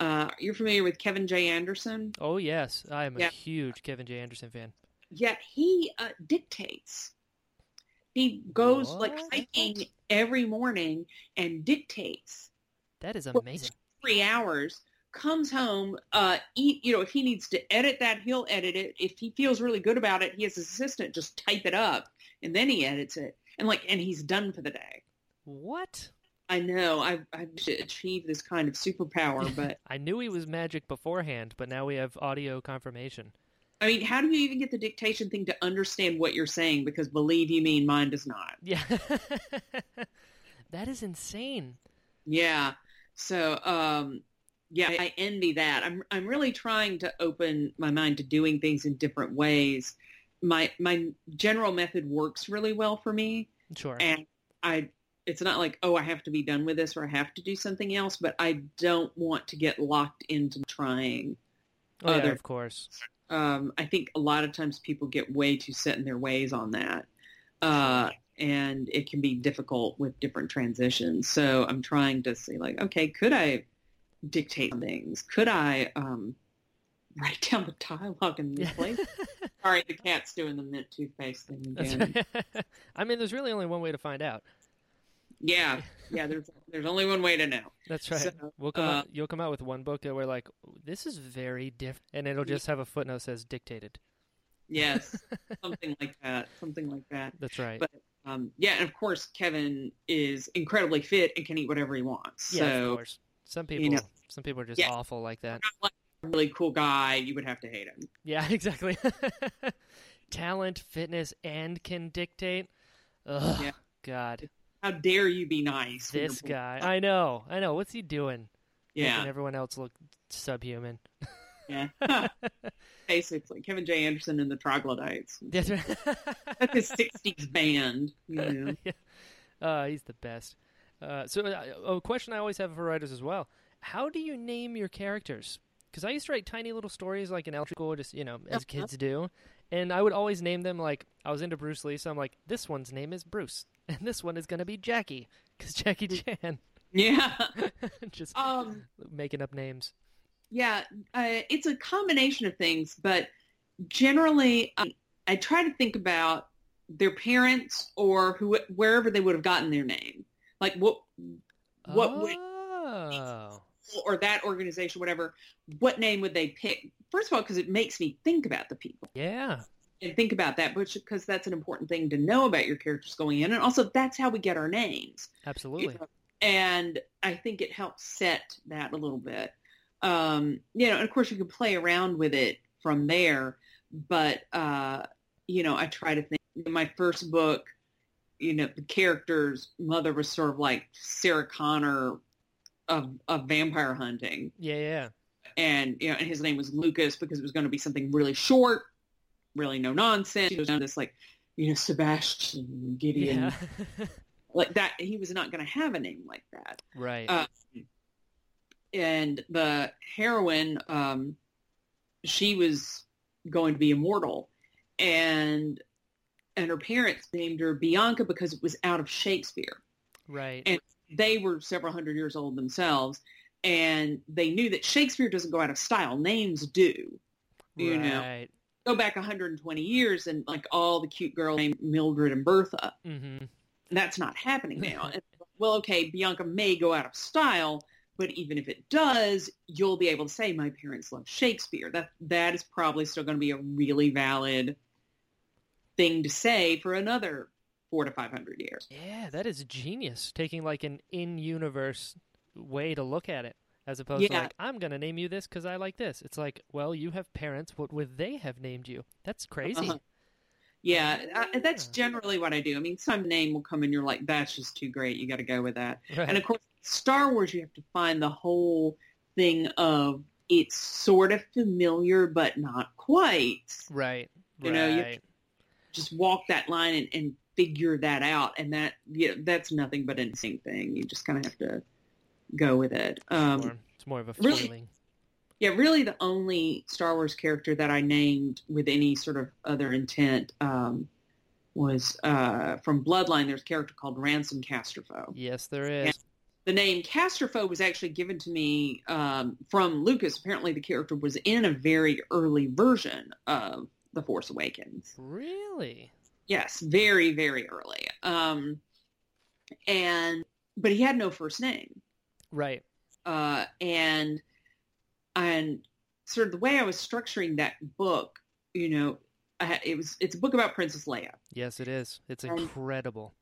Uh, you're familiar with Kevin J. Anderson? Oh yes, I am a huge Kevin J. Anderson fan. Yeah, he uh, dictates. He goes like hiking every morning and dictates. That is amazing. three hours, comes home, uh, eat, you know, if he needs to edit that, he'll edit it. If he feels really good about it, he has his assistant just type it up and then he edits it. And like, and he's done for the day. What? I know I, I should achieve this kind of superpower, but I knew he was magic beforehand, but now we have audio confirmation. I mean, how do you even get the dictation thing to understand what you're saying? Because believe you me, mine does not. Yeah. that is insane. Yeah. So, um, yeah, I envy that. I'm I'm really trying to open my mind to doing things in different ways. My my general method works really well for me, Sure. and I it's not like oh I have to be done with this or I have to do something else, but I don't want to get locked into trying. oh, yeah, other- of course. Um, I think a lot of times people get way too set in their ways on that. Uh, and it can be difficult with different transitions. So I'm trying to see like, okay, could I dictate things? Could I um, write down the dialogue in this place? Sorry, the cat's doing the mint toothpaste thing again. right. I mean, there's really only one way to find out. Yeah, yeah. There's there's only one way to know. That's right. So, we'll come uh, out, you'll come out with one book that we're like, this is very different, and it'll just have a footnote that says dictated. Yes, something like that. Something like that. That's right. But um, yeah, and of course Kevin is incredibly fit and can eat whatever he wants. yeah, of course. Some you people, know. some people are just Yeah. awful like that. not like a really cool guy, you would have to hate him. Yeah, exactly. Talent, fitness, and can dictate. Ugh, Yeah. God, How dare you be nice? this guy. I know, I know. What's he doing? Making Yeah, everyone else look subhuman. yeah. Basically, Kevin J. Anderson and the Troglodytes. That's right. That's his '60s band. You know. Uh, he's the best. Uh, so, uh, a question I always have for writers as well: How do you name your characters? Because I used to write tiny little stories, like in elementary school, just you know, as Uh-huh. kids do, and I would always name them like I was into Bruce Lee, so I'm like, this one's name is Bruce, and this one is gonna be Jackie, because Jackie Chan. Yeah. just Um. making up names. Yeah. Uh, it's a combination of things, but generally, um, I try to think about their parents or who wherever they would have gotten their name. Like what what would oh. or that organization, whatever, what name would they pick? First of all, because it makes me think about the people Yeah. And think about that, because that's an important thing to know about your characters going in, and also that's how we get our names. you Absolutely. know. And I think it helps set that a little bit. Um, you know, and of course you can play around with it from there, but uh, you know, I try to think. in My first book, you know, the character's mother was sort of like Sarah Connor of, of vampire hunting. Yeah, yeah. And, you know, and his name was Lucas because it was going to be something really short, really no nonsense. He was this like, you know, Sebastian Gideon. Yeah. Like that, he was not going to have a name like that. right. Uh, and the heroine, um, she was going to be immortal, and and her parents named her Bianca because it was out of Shakespeare. right. and- They were several hundred years old themselves, and they knew that Shakespeare doesn't go out of style; names do. You know, right. Go back 120 years, and like all the cute girls named Mildred and Bertha. Mm-hmm. That's not happening now. And, well, okay, Bianca may go out of style, but even if it does, you'll be able to say my parents love Shakespeare. That that is probably still going to be a really valid thing to say for another four to five hundred years. Yeah, that is genius. Taking like an in-universe way to look at it, as opposed to like I'm gonna name you this because I like this. It's like, well, you have parents. What would they have named you? That's crazy. Uh-huh. Yeah, I, that's Yeah. generally what I do. I mean, some name will come and you're like, that's just too great. You got to go with that. Right. And of course, Star Wars, you have to find the whole thing of it's sort of familiar, but not quite. right. you know, you- Just walk that line and, and figure that out. And that, you know, that's nothing but an instinct thing. You just kind of have to go with it. Um, Sure. It's more of a really- feeling. Yeah, really the only Star Wars character that I named with any sort of other intent um, was uh, from Bloodline. There's a character called Ransom Casterfo. Yes, there is. The name Casterfo was actually given to me um, from Lucas. Apparently the character was in a very early version of The Force Awakens. Really? Yes, very, very early. Um, and but he had no first name. Right. uh, and and sort of the way I was structuring that book, you know, I, it was it's a book about Princess Leia. Yes, it is. It's Um, incredible.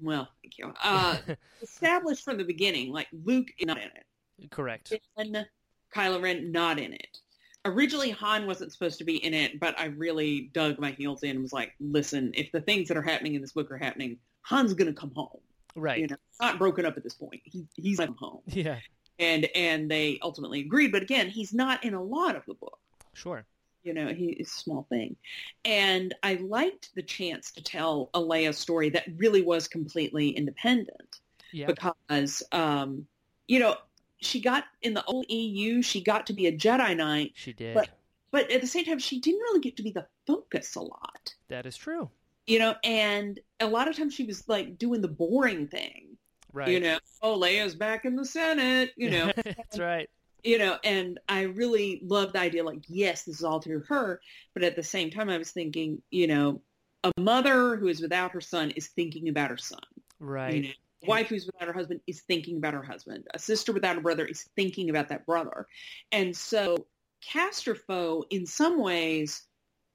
Well, thank you. Uh, established from the beginning, like Luke is not in it, Correct. and Kylo Ren not in it. Originally, Han wasn't supposed to be in it, but I really dug my heels in and was like, listen, if the things that are happening in this book are happening, Han's going to come home. Right. You know, not broken up at this point. He, he's come home. Yeah. And, and they ultimately agreed. But again, he's not in a lot of the book. Sure. you know, he is a small thing. And I liked the chance to tell a Leia story that really was completely independent Yeah. because, um, you know, she got in the old EU, she got to be a Jedi Knight, she did. but- but at the same time, she didn't really get to be the focus a lot, that is true. You know, and a lot of times she was like doing the boring thing, Right. you know, oh, Leia's back in the Senate, you know, That's right. you know, and I really loved the idea, like, yes, this is all through her, but at the same time, I was thinking, you know, a mother who is without her son is thinking about her son. Right. You know, a wife who's without her husband is thinking about her husband. A sister without a brother is thinking about that brother. And so Casterfo, in some ways,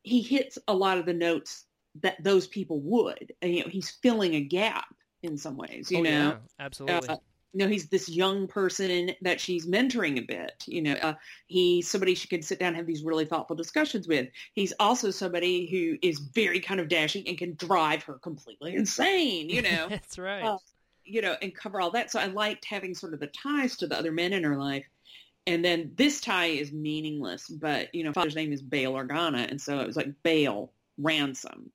he hits a lot of the notes that those people would. And, you know, he's filling a gap in some ways, you oh, know yeah. Absolutely. uh, you know, he's this young person that she's mentoring a bit. You know, uh, he's somebody she can sit down and have these really thoughtful discussions with. He's also somebody who is very kind of dashing and can drive her completely insane. You know, That's right. uh, you know, and cover all that. So I liked having sort of the ties to the other men in her life. And then this tie is meaningless, but you know, father's name is Bail Organa, and so it was like Bail ransom.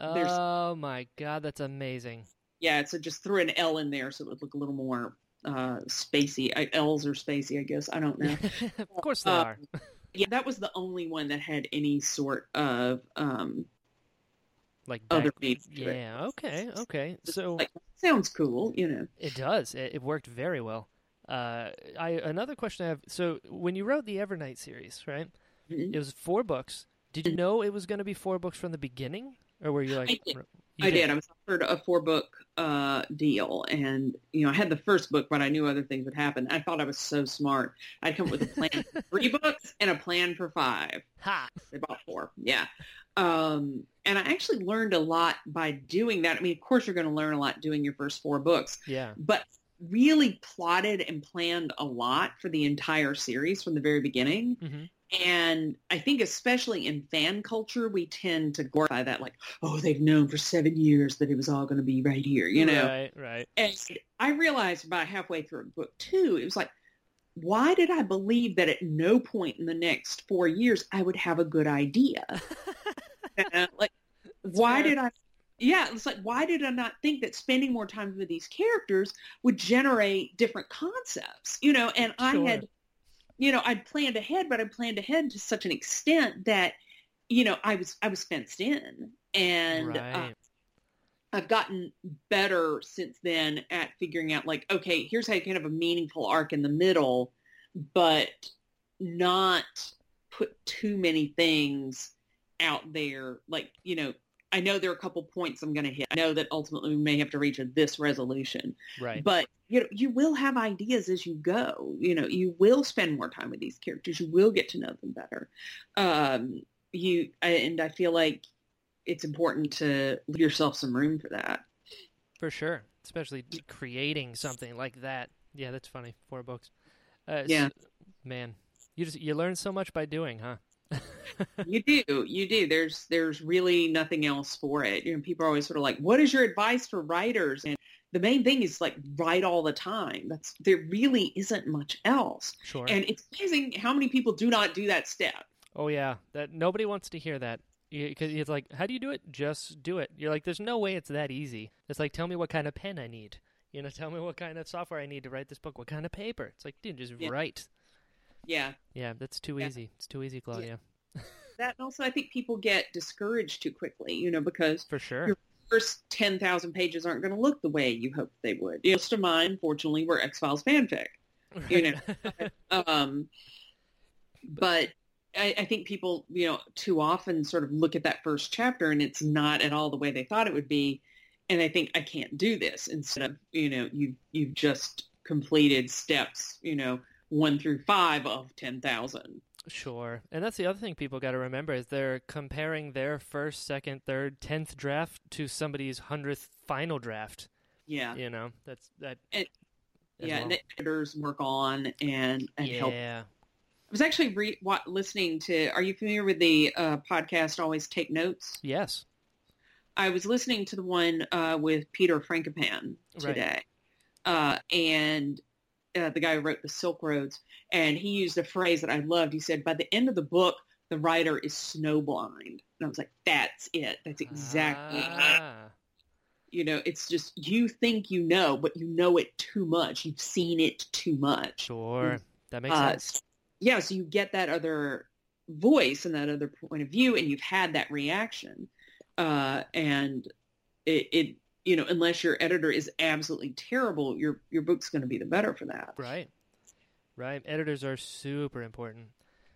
There's- oh my god, that's amazing. Yeah, so just threw an L in there so it would look a little more uh, spacey. I, L's are spacey, I guess. I don't know. of course they Uh, are. yeah, that was the only one that had any sort of um, Like other back- beats to it. Yeah. Okay. Okay. So like, sounds cool, you know. it does. It, it worked very well. Uh, I another question I have. So when you wrote the Evernight series, right? Mhm. It was four books. Did you know it was going to be four books from the beginning, or were you like? I did. you I did. I was offered a four book uh, deal, and you know, I had the first book, but I knew other things would happen. I thought I was so smart. I'd come up with a plan for three books and a plan for five. Ha! They bought four. Yeah. Um, and I actually learned a lot by doing that. I mean, of course, you're going to learn a lot doing your first four books, Yeah. but really plotted and planned a lot for the entire series from the very beginning. hmm And I think especially in fan culture, we tend to glorify that like, oh, they've known for seven years that it was all going to be right here, you know? Right, right. And I realized about halfway through book two, it was like, why did I believe that at no point in the next four years I would have a good idea? like, why fair. did I? Yeah, it's like, why did I not think that spending more time with these characters would generate different concepts? You know, and I had, you know, I'd planned ahead, but I planned ahead to such an extent that, you know, I was I was fenced in, and uh. I've gotten better since then at figuring out like, okay, here's how you can have a meaningful arc in the middle, but not put too many things out there. Like, you know, I know there are a couple points I'm going to hit. I know that ultimately we may have to reach a this resolution, right. but you know, you will have ideas as you go. You know, you will spend more time with these characters. You will get to know them better. Um, you and I feel like it's important to leave yourself some room for that. For sure, especially creating something like that. Yeah, that's funny. Four books. Uh, Yeah. man, you just you learn so much by doing, huh? you do, you do. There's there's really nothing else for it. You know, people are always sort of like, "What is your advice for writers?" And the main thing is like write all the time. That's there really isn't much else. Sure. And it's amazing how many people do not do that step. oh yeah, that nobody wants to hear that because it's like, how do you do it? Just do it. You're like, there's no way it's that easy. It's like, tell me what kind of pen I need. You know, tell me what kind of software I need to write this book. What kind of paper? It's like, dude, just Yeah. write. Yeah. Yeah, that's too Yeah. easy. It's too easy, Claudia. That also I think people get discouraged too quickly, you know, because For sure. You're- first 10,000 pages aren't going to look the way you hoped they would. Most of mine, fortunately, were X-Files fanfic. you know. Um, but I, I think people, you know, too often sort of look at that first chapter and it's not at all the way they thought it would be. And I think I can't do this instead of, you know, you, you've just completed steps, you know, one through five of 10,000. Sure. And that's the other thing people got to remember is they're comparing their first, second, third, tenth draft to somebody's hundredth final draft. Yeah. You know, that's that. And- yeah. well. And the editors work on and, and help yeah. I was actually re- listening to. Are you familiar with the uh, podcast Always Take Notes? Yes. I was listening to the one uh, with Peter Frankopan Right. today, uh, and uh, the guy who wrote the Silk Roads, and he used a phrase that I loved. He said, "By the end of the book, the writer is snowblind," and I was like, "That's it. That's exactly." it." Ah, You know, it's just you think you know, but you know it too much. You've seen it too much. sure. That makes Uh, sense. yeah, so you get that other voice and that other point of view, and you've had that reaction, uh, and it, it, you know, unless your editor is absolutely terrible, your your book's going to be the better for that. Right. Right. Editors are super important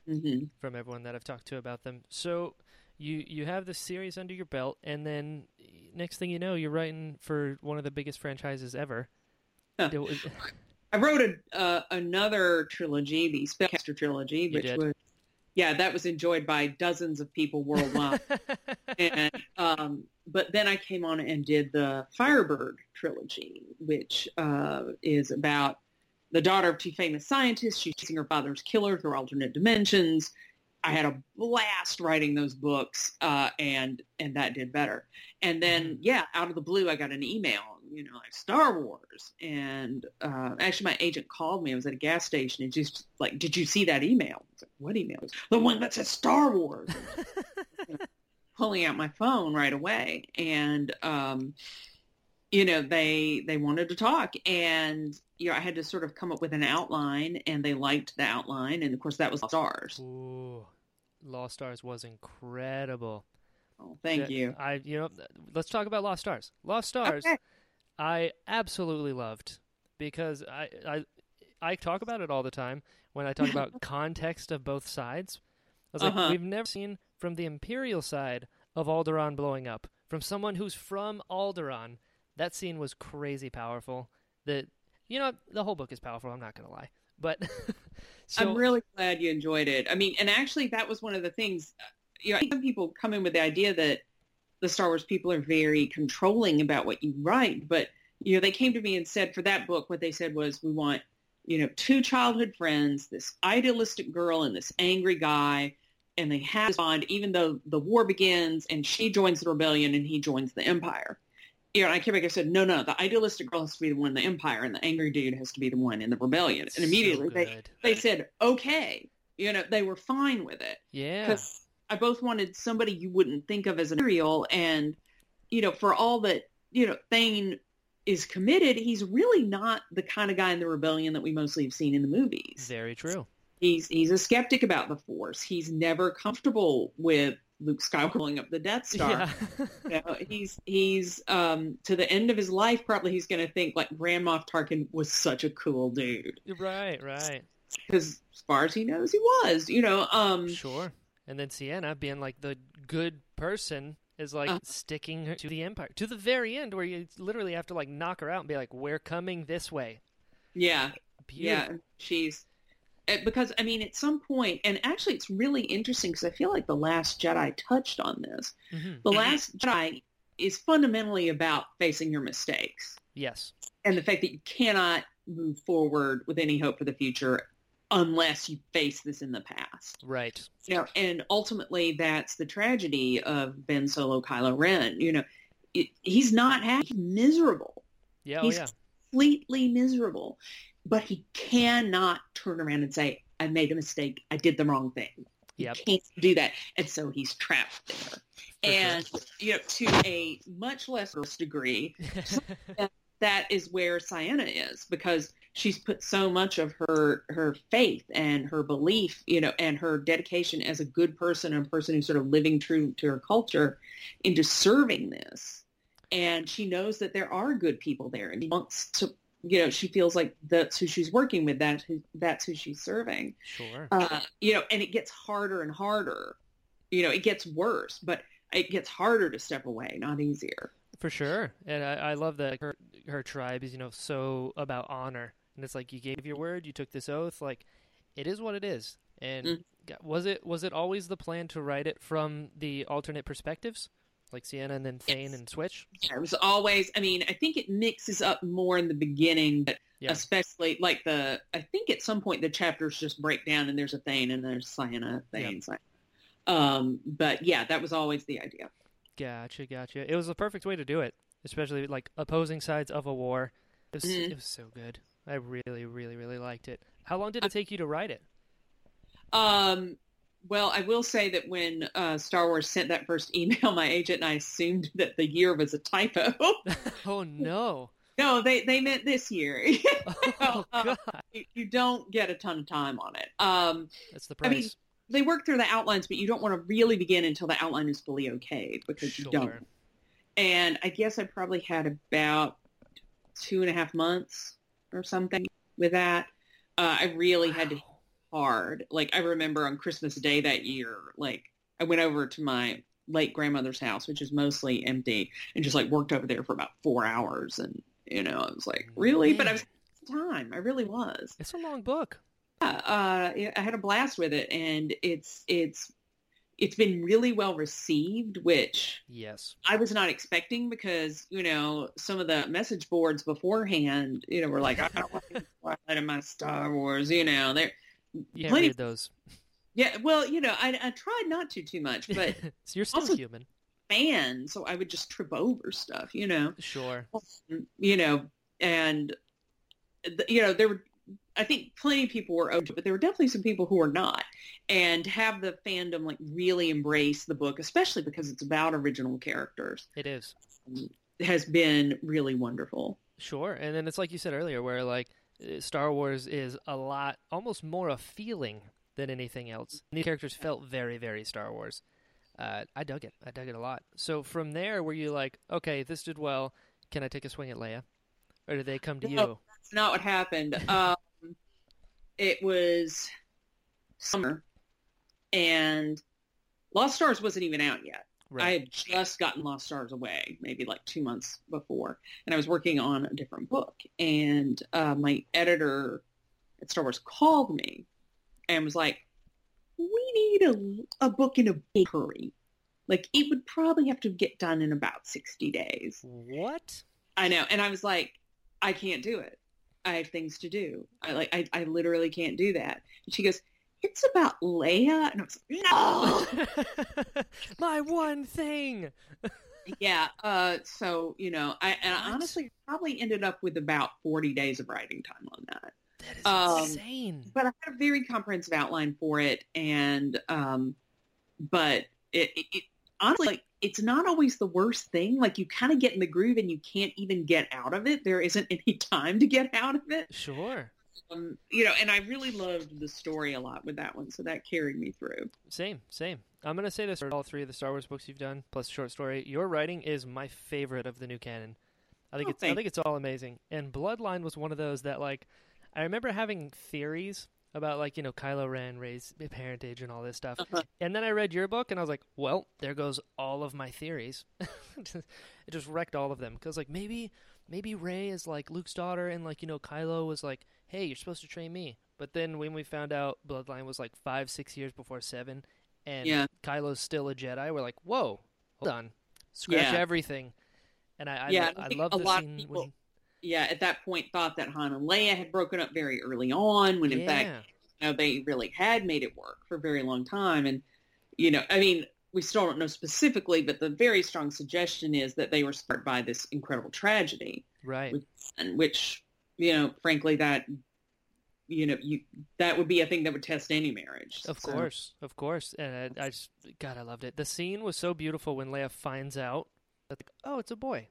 hmm from everyone that I've talked to about them. So you you have the series under your belt, and then next thing you know, you're writing for one of the biggest franchises ever. Huh. I wrote a, uh, another trilogy, the Spellcaster trilogy, You which did. was, yeah, that was enjoyed by dozens of people worldwide. and um, but then I came on and did the Firebird trilogy, which uh, is about the daughter of two famous scientists. She's chasing her father's killer through alternate dimensions. I had a blast writing those books, uh, and and that did better. And then, yeah, out of the blue, I got an email, you know, like Star Wars. And uh, actually, my agent called me. I was at a gas station and just like, "Did you see that email?" Like, "What email?" He The one that says Star Wars. pulling out my phone right away and um you know they they wanted to talk and you know i had to sort of come up with an outline and they liked the outline and of course that was stars Ooh, Lost Stars was incredible. oh thank Yeah, you I you know let's talk about Lost Stars. Lost Stars Okay. I absolutely loved because I I I talk about it all the time when I talk about context of both sides. I was Uh-huh. we've never seen from the Imperial side of Alderaan blowing up from someone who's from Alderaan. That scene was crazy powerful. The you know the whole book is powerful. I'm not gonna lie, but so i'm really glad you enjoyed it i mean and actually that was one of the things you know I think some people come in with the idea that the star wars people are very controlling about what you write but you know they came to me and said for that book what they said was we want you know, two childhood friends, this idealistic girl and this angry guy, and they have this bond even though the war begins and she joins the rebellion and he joins the empire. You know, I came back and said, no, no, the idealistic girl has to be the one in the empire and the angry dude has to be the one in the rebellion. And immediately so they, they said, okay. You know, they were fine with it yeah. because I both wanted somebody you wouldn't think of as a material, and you know, for all that you know, Thane is committed, he's really not the kind of guy in the rebellion that we mostly have seen in the movies. Very true. He's he's a skeptic about the Force. He's never comfortable with Luke Skywalker up the Death Star. Yeah. You know, he's he's um, to the end of his life, probably he's going to think like Grand Moff Tarkin was such a cool dude right, right. because as far as he knows, he was. You know, um, Sure. And then Ciena being like the good person is like Uh. sticking her to the empire to the very end where you literally have to like knock her out and be like, "We're coming this way." yeah, Beautiful. Yeah, she's uh, because I mean at some point, and actually it's really interesting because I feel like the Last Jedi touched on this. Mhm. The Last Jedi is fundamentally about facing your mistakes Yes. and the fact that you cannot move forward with any hope for the future unless you face this in the past. Right. You know, and ultimately that's the tragedy of Ben Solo, Kylo Ren. You know, it, he's not happy, he's miserable Yeah. Oh He's yeah. completely miserable, but he cannot turn around and say, I made a mistake. I did the wrong thing. He can't do that. And so he's trapped there. sure. and, you know, to a much less degree, that is where Ciena is because she's put so much of her her faith and her belief, you know, and her dedication as a good person and a person who's sort of living true to her culture into serving this. And she knows that there are good people there and she wants to you know, she feels like that's who she's working with, that's who that's who she's serving. sure. Uh, you know, and it gets harder and harder. You know, it gets worse, but it gets harder to step away, not easier. For sure, and I, I love that her her tribe is you know so about honor, and it's like you gave your word, you took this oath, like it is what it is. And Mm. was it was it always the plan to write it from the alternate perspectives, like Ciena and then Thane Yes. and Switch? It was always, I mean, I think it mixes up more in the beginning, but Yeah. especially like the, I think at some point the chapters just break down and there's a Thane and there's Ciena, Thane, Ciena. Um, but yeah, that was always the idea. Gotcha, gotcha. It was the perfect way to do it, especially like opposing sides of a war. It was, Mhm. it was so good. I really, really, really liked it. How long did it take you to write it? Um, well, I will say that when uh, Star Wars sent that first email, my agent and I assumed that the year was a typo. oh no! no, they, they meant this year. Oh Uh, god, you- you don't get a ton of time on it. Um, that's the price. I mean, they work through the outlines, but you don't want to really begin until the outline is fully okayed because you don't. And I guess I probably had about two and a half months or something with that. Uh, I really had to hard. Like I remember on Christmas Day that year, like I went over to my late grandmother's house, which is mostly empty, and just like worked over there for about four hours. And you know, I was like, really? But I was time. I really was. It's a long book. Yeah, uh, I had a blast with it, and it's it's it's been really well received, which Yes. I was not expecting because you know some of the message boards beforehand, you know, were like, I don't want to in my Star Wars, you know, they're You can't Plenty- read those. yeah. Well, you know, I, I tried not to too much, but so you're still also- human. fan, so I would just trip over stuff, you know, Sure. Um, you know, and you know there were. I think plenty of people were open, but there were definitely some people who were not. And to have the fandom like really embrace the book, especially because it's about original characters, It is. has been really wonderful. Sure. And then it's like you said earlier, where like uh, Star Wars is a lot, almost more a feeling than anything else. These characters felt very, very Star Wars. Uh, I dug it. I dug it a lot. So from there, were you like, okay, this did well. Can I take a swing at Leia? Or did they come to No. you? Not what happened. Um, it was summer, and Lost Stars wasn't even out yet. I had just gotten Lost Stars away, maybe like two months before, and I was working on a different book. And uh, my editor at Star Wars called me and was like, "We need a, a book in a big hurry. Like it would probably have to get done in about sixty days." What? I know, and I was like, "I can't do it." I have things to do. I like I, I literally can't do that. And she goes, it's about Leia, and I was like, no. My one thing. yeah. Uh. So you know, I and I honestly probably ended up with about forty days of writing time on that. That is Um, insane. But I had a very comprehensive outline for it, and um, but it, it, it honestly like it's not always the worst thing. Like you kind of get in the groove, and you can't even get out of it. There isn't any time to get out of it. Sure. Um, you know, and I really loved the story a lot with that one, so that carried me through. Same, same. I'm gonna say this for all three of the Star Wars books you've done, plus short story. Your writing is my favorite of the new canon. I think Oh, it's I think it's all amazing. And Bloodline was one of those that like I remember having theories about like, you know, Kylo Ren, Rey's parentage and all this stuff. Uh-huh. And then I read your book and I was like, well, there goes all of my theories. it just wrecked all of them cuz like maybe maybe Ray is like Luke's daughter and like, you know, Kylo was like, "Hey, you're supposed to train me." But then when we found out Bloodline was like 5 6 years before 7 and Yeah. Kylo's still a Jedi, we're like, "Whoa, hold on. Scratch Yeah. everything." And I I, Yeah, I I love a the lot of people- when Yeah, at that point, thought that Han and Leia had broken up very early on, when in yeah. fact you know, they really had made it work for a very long time. And, you know, I mean, we still don't know specifically, but the very strong suggestion is that they were sparked by this incredible tragedy, right. and which, you know, frankly, that, you know, you that would be a thing that would test any marriage. Of So, course, of course, and I, I just God, I loved it. The scene was so beautiful when Leia finds out that, oh, it's a boy.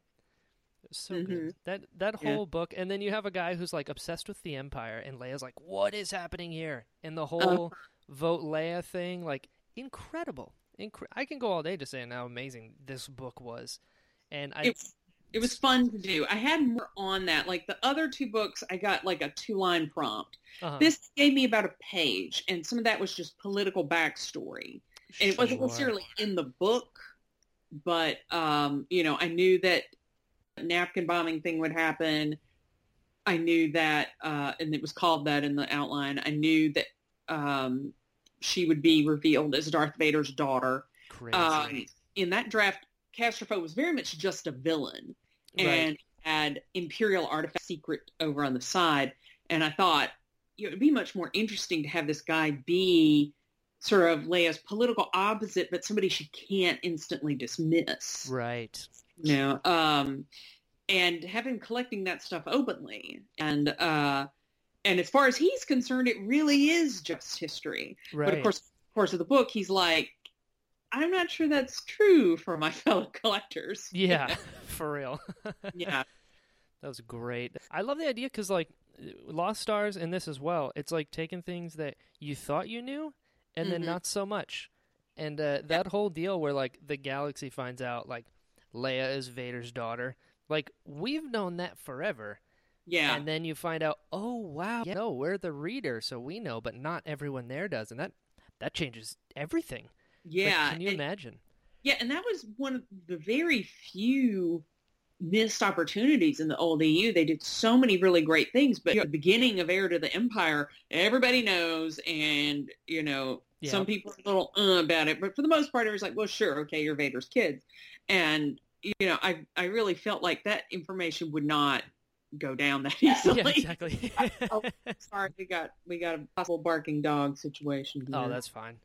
It was so good. Mhm. That that Yeah. whole book, and then you have a guy who's like obsessed with the Empire, and Leia's like, "What is happening here?" And the Uh-huh. whole vote Leia thing, like, incredible. Incre- I can go all day just saying how amazing this book was, and I It, it was fun to do. I had more on that. Like the other two books, I got like a two-line prompt. uh This gave me about a page, and some of that was just political backstory. and it wasn't Sure. necessarily in the book, but um, you know, I knew that napkin bombing thing would happen. I knew that, uh, and it was called that in the outline. I knew that um, she would be revealed as Darth Vader's daughter. Um, in that draft, Casterfo was very much just a villain right. and had Imperial artifact secret over on the side. And I thought you know, it'd be much more interesting to have this guy be sort of Leia's political opposite, but somebody she can't instantly dismiss. Right. You know, um, and have him collecting that stuff openly. And uh, and as far as he's concerned, it really is just history. Right. But of course, of course, of the book, he's like, I'm not sure that's true for my fellow collectors. Yeah, for real. yeah. That was great. I love the idea because, like, Lost Stars and this as well, it's like taking things that you thought you knew and then Mhm. not so much. And uh, that whole deal where, like, the galaxy finds out, like, Leia is Vader's daughter. Like, we've known that forever. Yeah. And then you find out, oh, wow, yeah, no, we're the reader, so we know, but not everyone there does. And that, that changes everything. Like, yeah. can you and- imagine? Yeah, and that was one of the very few missed opportunities in the old EU. They did so many really great things, but at the beginning of Heir to the Empire, everybody knows, and you know, Yeah. some people are a little uh, about it, but for the most part, it was like, well, sure, okay, you're Vader's kids, and you know, I I really felt like that information would not go down that easily. yeah, exactly. Oh, Sorry, we got we got a possible barking dog situation. Here. oh, that's fine.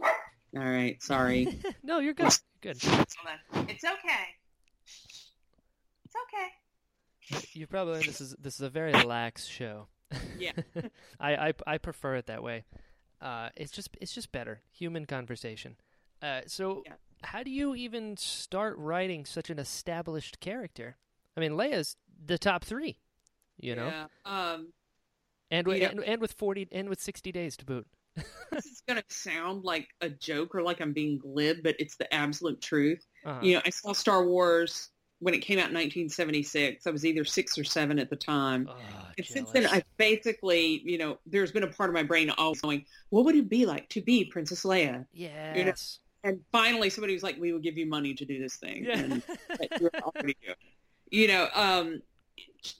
all right. Sorry. no, you're good. Good. It's okay. It's okay. You probably this is this is a very lax show. Yeah. I, I I prefer it that way. Uh, it's just it's just better human conversation. Uh, so Yeah. How do you even start writing such an established character? I mean, Leia's the top three, you know, Yeah. Um, and, Yeah. and and with forty and with sixty days to boot. this is going to sound like a joke or like I'm being glib, but it's the absolute truth. Uh-huh. You know, I saw Star Wars when it came out in 1976. I was either six or seven at the time. Oh, And since then. I basically, you know, there's been a part of my brain always going, what would it be like to be Princess Leia? yes, And finally, somebody was like, we will give you money to do this thing. yeah, And you're already doing. You know, um,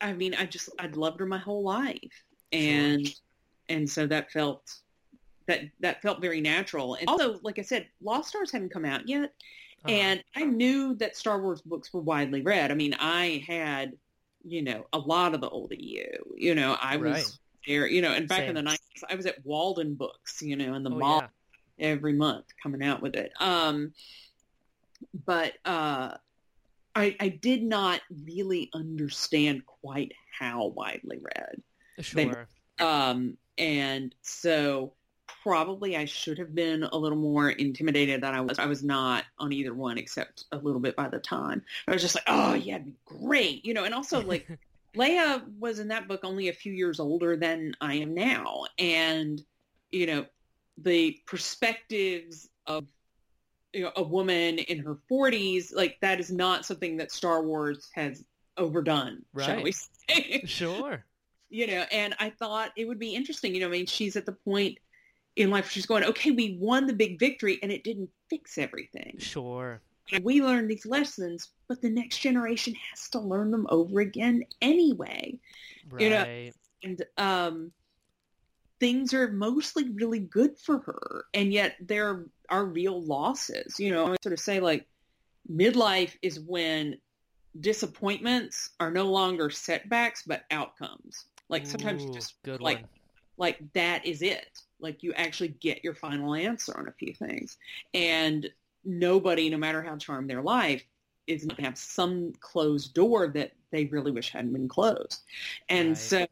I mean, I just, I'd loved her my whole life. And, and so that felt, that, that felt very natural. And also, like I said, Lost Stars hadn't come out yet. Uh-huh. And I knew that Star Wars books were widely read. I mean, I had you know, a lot of the old EU. You know, I was Right. there, you know, and back in the 90s, I was at Waldenbooks, you know, in the Oh, mall yeah. Every month coming out with it. Um, but uh, I, I did not really understand quite how widely read. Sure. Um, and so probably I should have been a little more intimidated than I was. I was not on either one except a little bit by the time. I was just like, oh yeah, great. You know, and also like Leia was in that book only a few years older than I am now. And, you know, the perspectives of you know, a woman in her 40s, like that is not something that Star Wars has overdone, shall we say. sure. you know, and I thought it would be interesting. You know, I mean, she's at the point in life where she's going, okay, we won the big victory and it didn't fix everything. Sure. And we learned these lessons, but the next generation has to learn them over again anyway. Right. You know, And um, things are mostly really good for her, and yet there are real losses. You know, I would sort of say like midlife is when disappointments are no longer setbacks but outcomes. Like sometimes Ooh, just good like one. like that is it. Like you actually get your final answer on a few things. And nobody, no matter how charmed their life, is going to have some closed door that they really wish hadn't been closed. And Right. so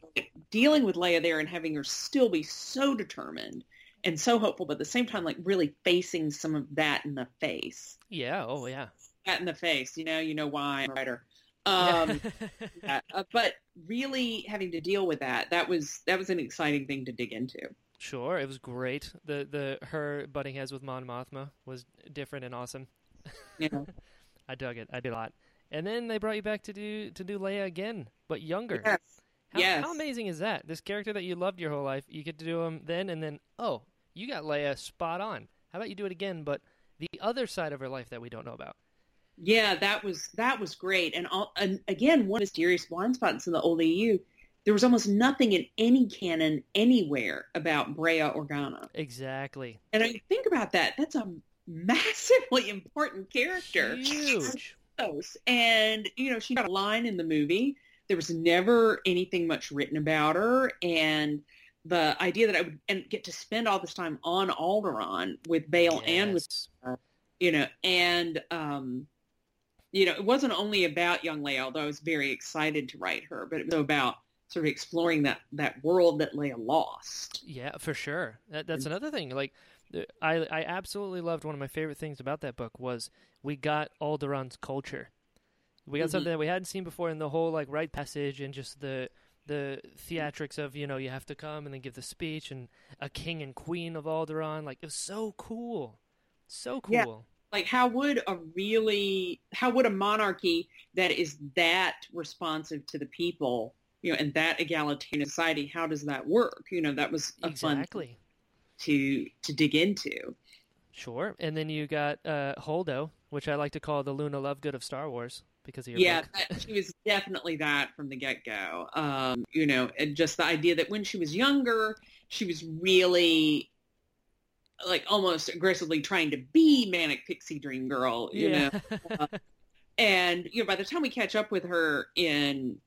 dealing with Leia there and having her still be so determined and so hopeful, but at the same time, like really facing some of that in the face. Yeah. Oh yeah. That in the face, you know, you know why I'm a writer. Um, yeah, uh, but really having to deal with that, that was that was an exciting thing to dig into. Sure, it was great. The the her butting heads with Mon Mothma was different and awesome. Know? I dug it. I did a lot. And then they brought you back to do to do Leia again, but younger. Yes. How, yes. how amazing is that? This character that you loved your whole life, you get to do him then, and then oh, you got Leia spot on. How about you do it again, but the other side of her life that we don't know about? Yeah, that was that was great. And, all, and again, one mysterious blind spots in the old EU, there was almost nothing in any canon anywhere about Breha Organa. Exactly. And I think about that. That's a massively important character. Huge. And you know, she got a line in the movie. There was never anything much written about her, and the idea that I would and get to spend all this time on Alderaan with Bail and with Yes. you know, and um, you know, it wasn't only about young Leia, although I was very excited to write her, but it was about sort of exploring that that world that Leia lost. Yeah, for sure. That, that's another thing. Like, I I absolutely loved one of my favorite things about that book was we got Alderaan's culture. We got Mhm. something that we hadn't seen before in the whole like rite passage and just the the theatrics of you know you have to come and then give the speech and a king and queen of Alderaan. Like it was so cool, so cool. Yeah. Like, how would a really, how would a monarchy that is that responsive to the people, you know, and that egalitarian society, how does that work? You know, that was a fun exactly. To to dig into. Sure. And then you got uh, Holdo, which I like to call the Luna Lovegood of Star Wars because of your yeah, that, she was definitely that from the get go. Um, you know, and just the idea that when she was younger, she was really like almost aggressively trying to be manic pixie dream girl. You know, yeah. and you know, by the time we catch up with her in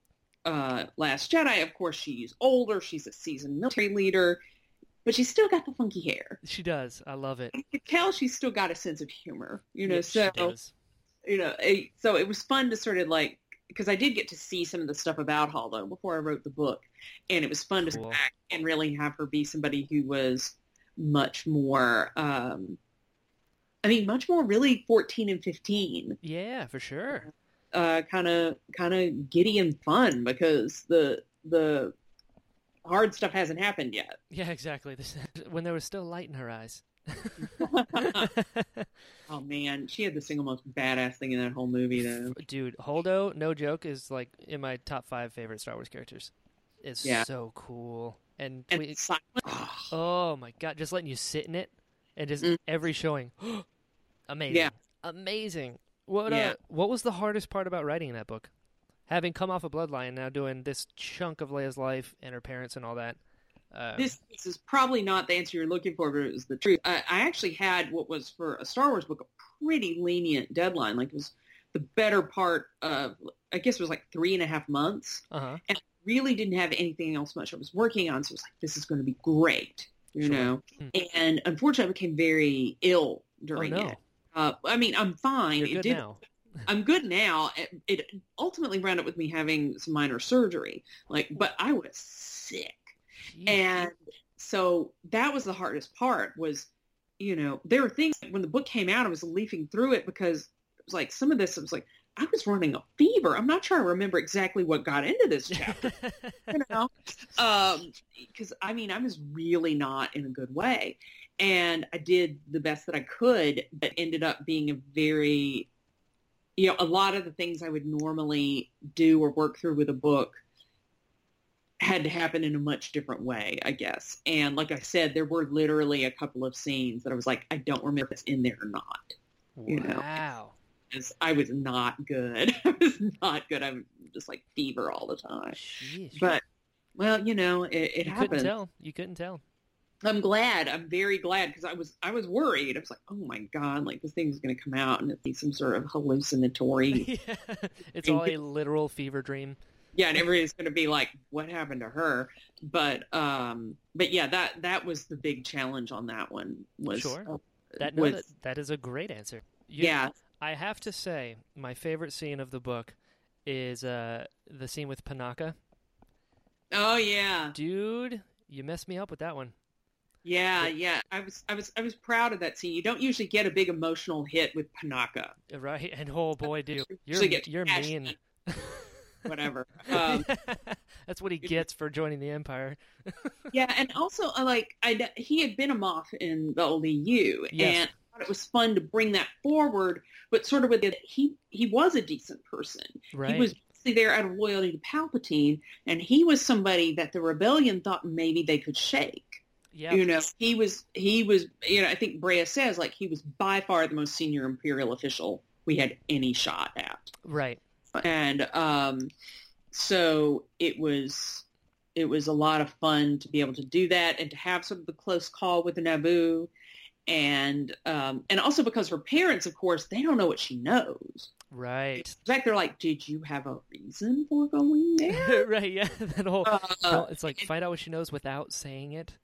uh, Last Jedi, of course, she's older. She's a seasoned military leader, but she's still got the funky hair. she does. I love it. You can tell she's still got a sense of humor. You know, so does. you know, it, so it was fun to sort of like because I did get to see some of the stuff about Holdo before I wrote the book, and it was fun to Cool. back and really have her be somebody who was much more, um, I mean, much more really fourteen and fifteen, Yeah, for sure. kind of kind of giddy and fun because the the hard stuff hasn't happened yet. Yeah, exactly. This, when there was still light in her eyes. oh man, she had the single most badass thing in that whole movie though. Dude, Holdo, no joke, is like in my top five favorite Star Wars characters. It's Yeah. so cool. And, And we, oh, my god, just letting you sit in it and just Mm. every showing. Amazing. Yeah. Amazing. What uh, what was the hardest part about writing that book? Having come off a bloodline, now doing this chunk of Leia's life and her parents and all that. Um, this, this is probably not the answer you're looking for, but it was the truth. I, I actually had what was for a Star Wars book a pretty lenient deadline. Like it was the better part of I guess it was like three and a half months. Uh huh. And really didn't have anything else much I was working on. So it was like, this is going to be great, you Sure. know. Hmm. And unfortunately, I became very ill during oh no, it. Uh, I mean, I'm fine. you're It did- now. I'm good now. It, it ultimately wound up with me having some minor surgery. Like, but I was sick. Jeez. And so that was the hardest part was, you know, there were things when the book came out, I was leafing through it because it was like some of this, it was like, I was running a fever. I'm not sure I remember exactly what got into this chapter, you know, um, because I mean, I was really not in a good way. And I did the best that I could, but ended up being a very, you know, a lot of the things I would normally do or work through with a book had to happen in a much different way, I guess. And like I said, there were literally a couple of scenes that I was like, I don't remember if it's in there or not. you know. wow. Because I was not good. I was not good. I'm just like fever all the time. Jeez. But well, you know, it, it you couldn't happened. tell. You couldn't tell. I'm glad. I'm very glad because I was I was worried. I was like, oh my god, like this thing's going to come out and it's be some sort of hallucinatory. yeah. It's all a literal fever dream. yeah, and everybody's going to be like, what happened to her? But um, but yeah, that that was the big challenge on that one. Was Sure. uh, That, no, was that that is a great answer. You- yeah. I have to say, my favorite scene of the book is uh, the scene with Panaka. Oh yeah. Dude, you messed me up with that one. Yeah, yeah. I was I was I was proud of that scene. You don't usually get a big emotional hit with Panaka. Right? And oh boy, do you. You You're, you're mean. Whatever. Um, That's what he gets for joining the Empire. yeah, and also uh, like I he had been a Moff in the old EU, Yes. and I thought it was fun to bring that forward, but sort of with it, he he was a decent person. Right. He was basically there out of loyalty to Palpatine, and he was somebody that the rebellion thought maybe they could shake. Yeah. You know, he was he was you know I think Breha says like he was by far the most senior Imperial official we had any shot at, Right. and um, so it was it was a lot of fun to be able to do that and to have sort of the close call with the Naboo. And um, and also because her parents, of course, they don't know what she knows. Right. In fact, they're like, "Did you have a reason for going there?" right. Yeah. That whole. Uh, it's like find out what she knows without saying it.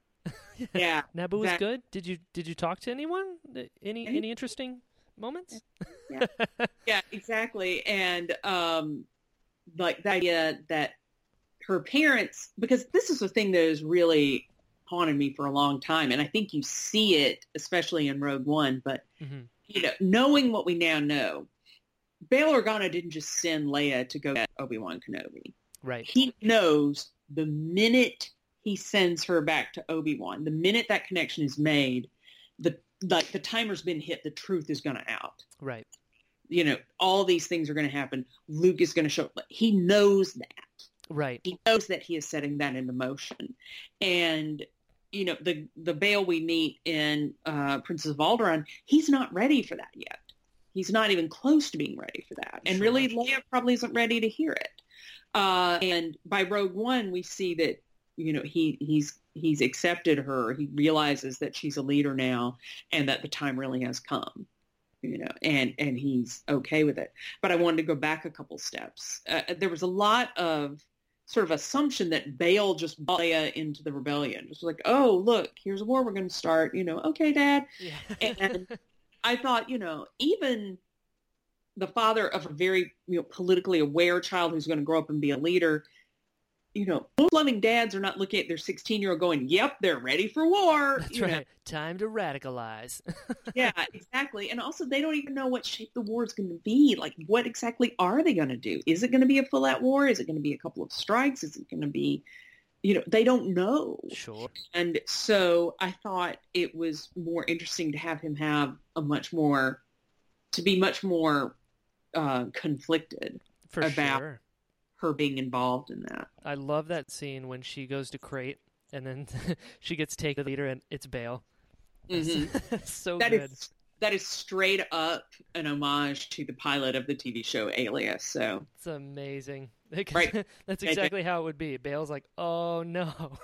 Yeah, Naboo was Exact- good. Did you did you talk to anyone? Any Any- any interesting moments? yeah, exactly. And um, like the idea that her parents, because this is the thing that has really haunted me for a long time, and I think you see it, especially in Rogue One. But hmm you know, knowing what we now know, Bail Organa didn't just send Leia to go get Obi Wan Kenobi. Right. He knows the minute he sends her back to Obi Wan, the minute that connection is made, the like the timer's been hit, the truth is going to out Right. you know, all these things are going to happen. Luke is going to show up. He knows that. Right. He knows that he is setting that into motion. And, you know, the, the Bail we meet in uh, Princess of Alderaan, he's not ready for that yet. He's not even close to being ready for that. And Sure. really, Leia probably isn't ready to hear it. Uh, and by Rogue One, we see that, you know, he, he's, he's accepted her. He realizes that she's a leader now and that the time really has come you know, and and he's okay with it. But I wanted to go back a couple steps. Uh, there was a lot of sort of assumption that Bail just brought Leia into the rebellion. Just like, oh, look, here's a war we're going to start. You know, okay, Dad. Yeah. And I thought, you know, even the father of a very you know politically aware child who's going to grow up and be a leader. You know, most loving dads are not looking at their 16 year old going, "Yep, they're ready for war." That's you know? right. Time to radicalize. yeah, exactly. And also, they don't even know what shape the war is going to be. Like, what exactly are they going to do? Is it going to be a full-out war? Is it going to be a couple of strikes? Is it going to be, you know, they don't know. sure. And so I thought it was more interesting to have him have a much more, to be much more uh, conflicted, For About- sure. Her being involved in that. I love that scene when she goes to Crait and then she gets taken to the leader and it's Bail. Mhm. so That good. is that is straight up an homage to the pilot of the TV show Alias. So It's amazing. Right. That's exactly how it would be. Bail's like, oh no.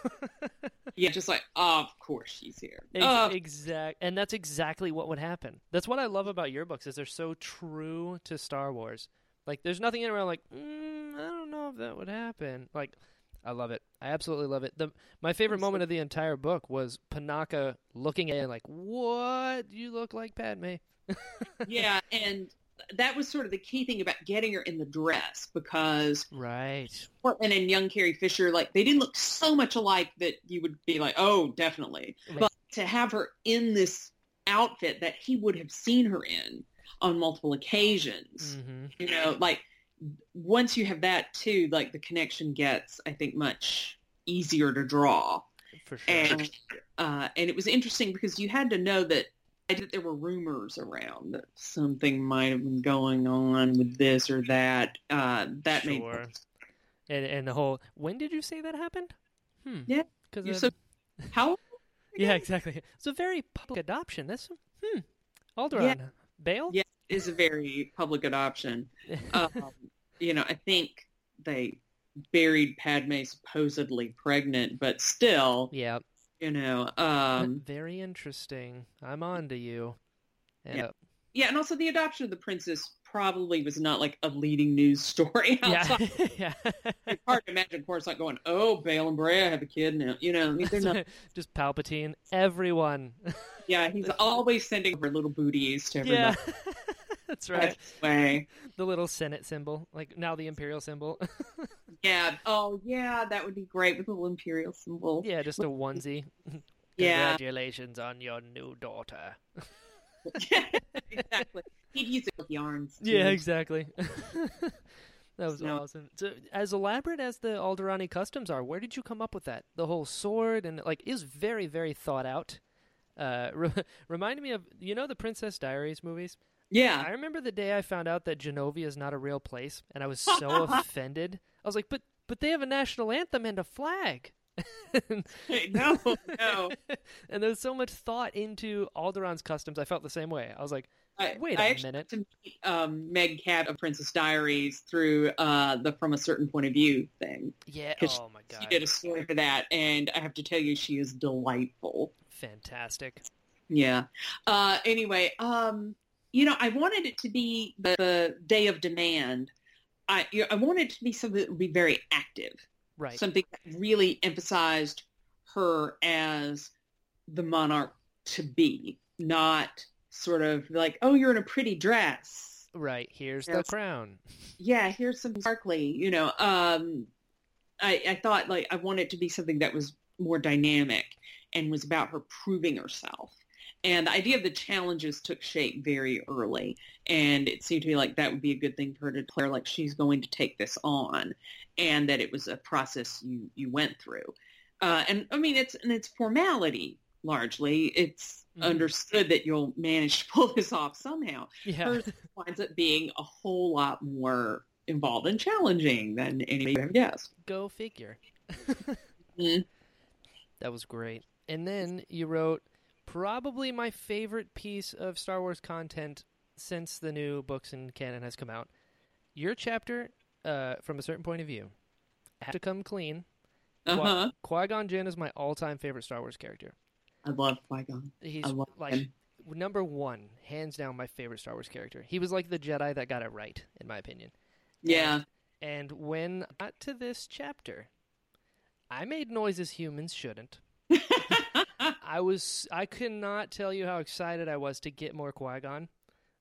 yeah, just like, oh, of course she's here. Ex- Oh, exact, and that's exactly what would happen. That's what I love about your books is they're so true to Star Wars. Like, there's nothing in it where I'm like, mm, I don't know if that would happen. Like, I love it. I absolutely love it. The my favorite moment of the entire book was Panaka looking at it and like, "What? You look like Padme." yeah, and that was sort of the key thing about getting her in the dress because right Portman and young Carrie Fisher, like they didn't look so much alike that you would be like, oh, definitely. Right. But to have her in this outfit that he would have seen her in on multiple occasions, mm-hmm. you know, like once you have that too, like the connection gets, I think, much easier to draw. For sure. And uh, and it was interesting because you had to know that that there were rumors around that something might have been going on with this or that. Uh, that sure. made and and the whole. When did you say that happened? Hmm. Yeah. Because so how? yeah, exactly. It's a very public adoption. That's hmm. Alderaan. Yeah. Bail. Yeah, is a very public adoption. um, you know, I think they buried Padme supposedly pregnant, but still. Yeah you know um very interesting i'm on to you and, yeah. Yeah and also the adoption of the princess probably was not like a leading news story outside. yeah, yeah. it's hard to imagine of course not going oh Bail and Breha have a kid now you know I mean, they're not... just palpatine everyone yeah he's always sending her little booties to everybody yeah. That's right. Way. The little Senate symbol, like now the Imperial symbol. yeah. Oh, yeah. That would be great with a little Imperial symbol. Yeah, just a onesie. yeah. Congratulations on your new daughter. exactly. He'd use it with yarns. Too. Yeah, exactly. That was no. awesome. So, as elaborate as the Alderani customs are, where did you come up with that? The whole sword and like is very, very thought out. Uh, re- reminded me of you know the Princess Diaries movies. Yeah. I remember the day I found out that Genovia is not a real place, and I was so offended. I was like, but but they have a national anthem and a flag. no, no. and there's so much thought into Alderaan's customs. I felt the same way. I was like, wait I, a minute. To meet, um, Meg Cabot of Princess Diaries through uh, the From a Certain Point of View thing. Yeah. Oh my god. She did a story for that, and I have to tell you, she is delightful. Fantastic. Yeah. Uh, anyway, um, you know, I wanted it to be the, the day of demand. I I wanted it to be something that would be very active, right? Something that really emphasized her as the monarch to be, not sort of like, oh, you're in a pretty dress. Right. Here's the crown. Yeah. Here's some sparkly. You know, um, I, I thought like I wanted it to be something that was more dynamic and was about her proving herself and the idea of the challenges took shape very early. And it seemed to me like that would be a good thing for her to declare like she's going to take this on and that it was a process you, you went through. Uh, and I mean, it's, and it's formality largely. It's mm-hmm. understood that you'll manage to pull this off somehow. Yeah. Hers winds up being a whole lot more involved and challenging than anybody have guessed. Go figure. mm-hmm. That was great. And then you wrote probably my favorite piece of Star Wars content since the new books and canon has come out. Your chapter, uh, from a certain point of view, has to come clean. Uh-huh. Qui Gon Jinn is my all-time favorite Star Wars character. I love Qui Gon. He's love like him. number one, hands down, my favorite Star Wars character. He was like the Jedi that got it right, in my opinion. Yeah. And, and when I got to this chapter, I made noises humans shouldn't. I was I cannot tell you how excited I was to get more Qui Gon.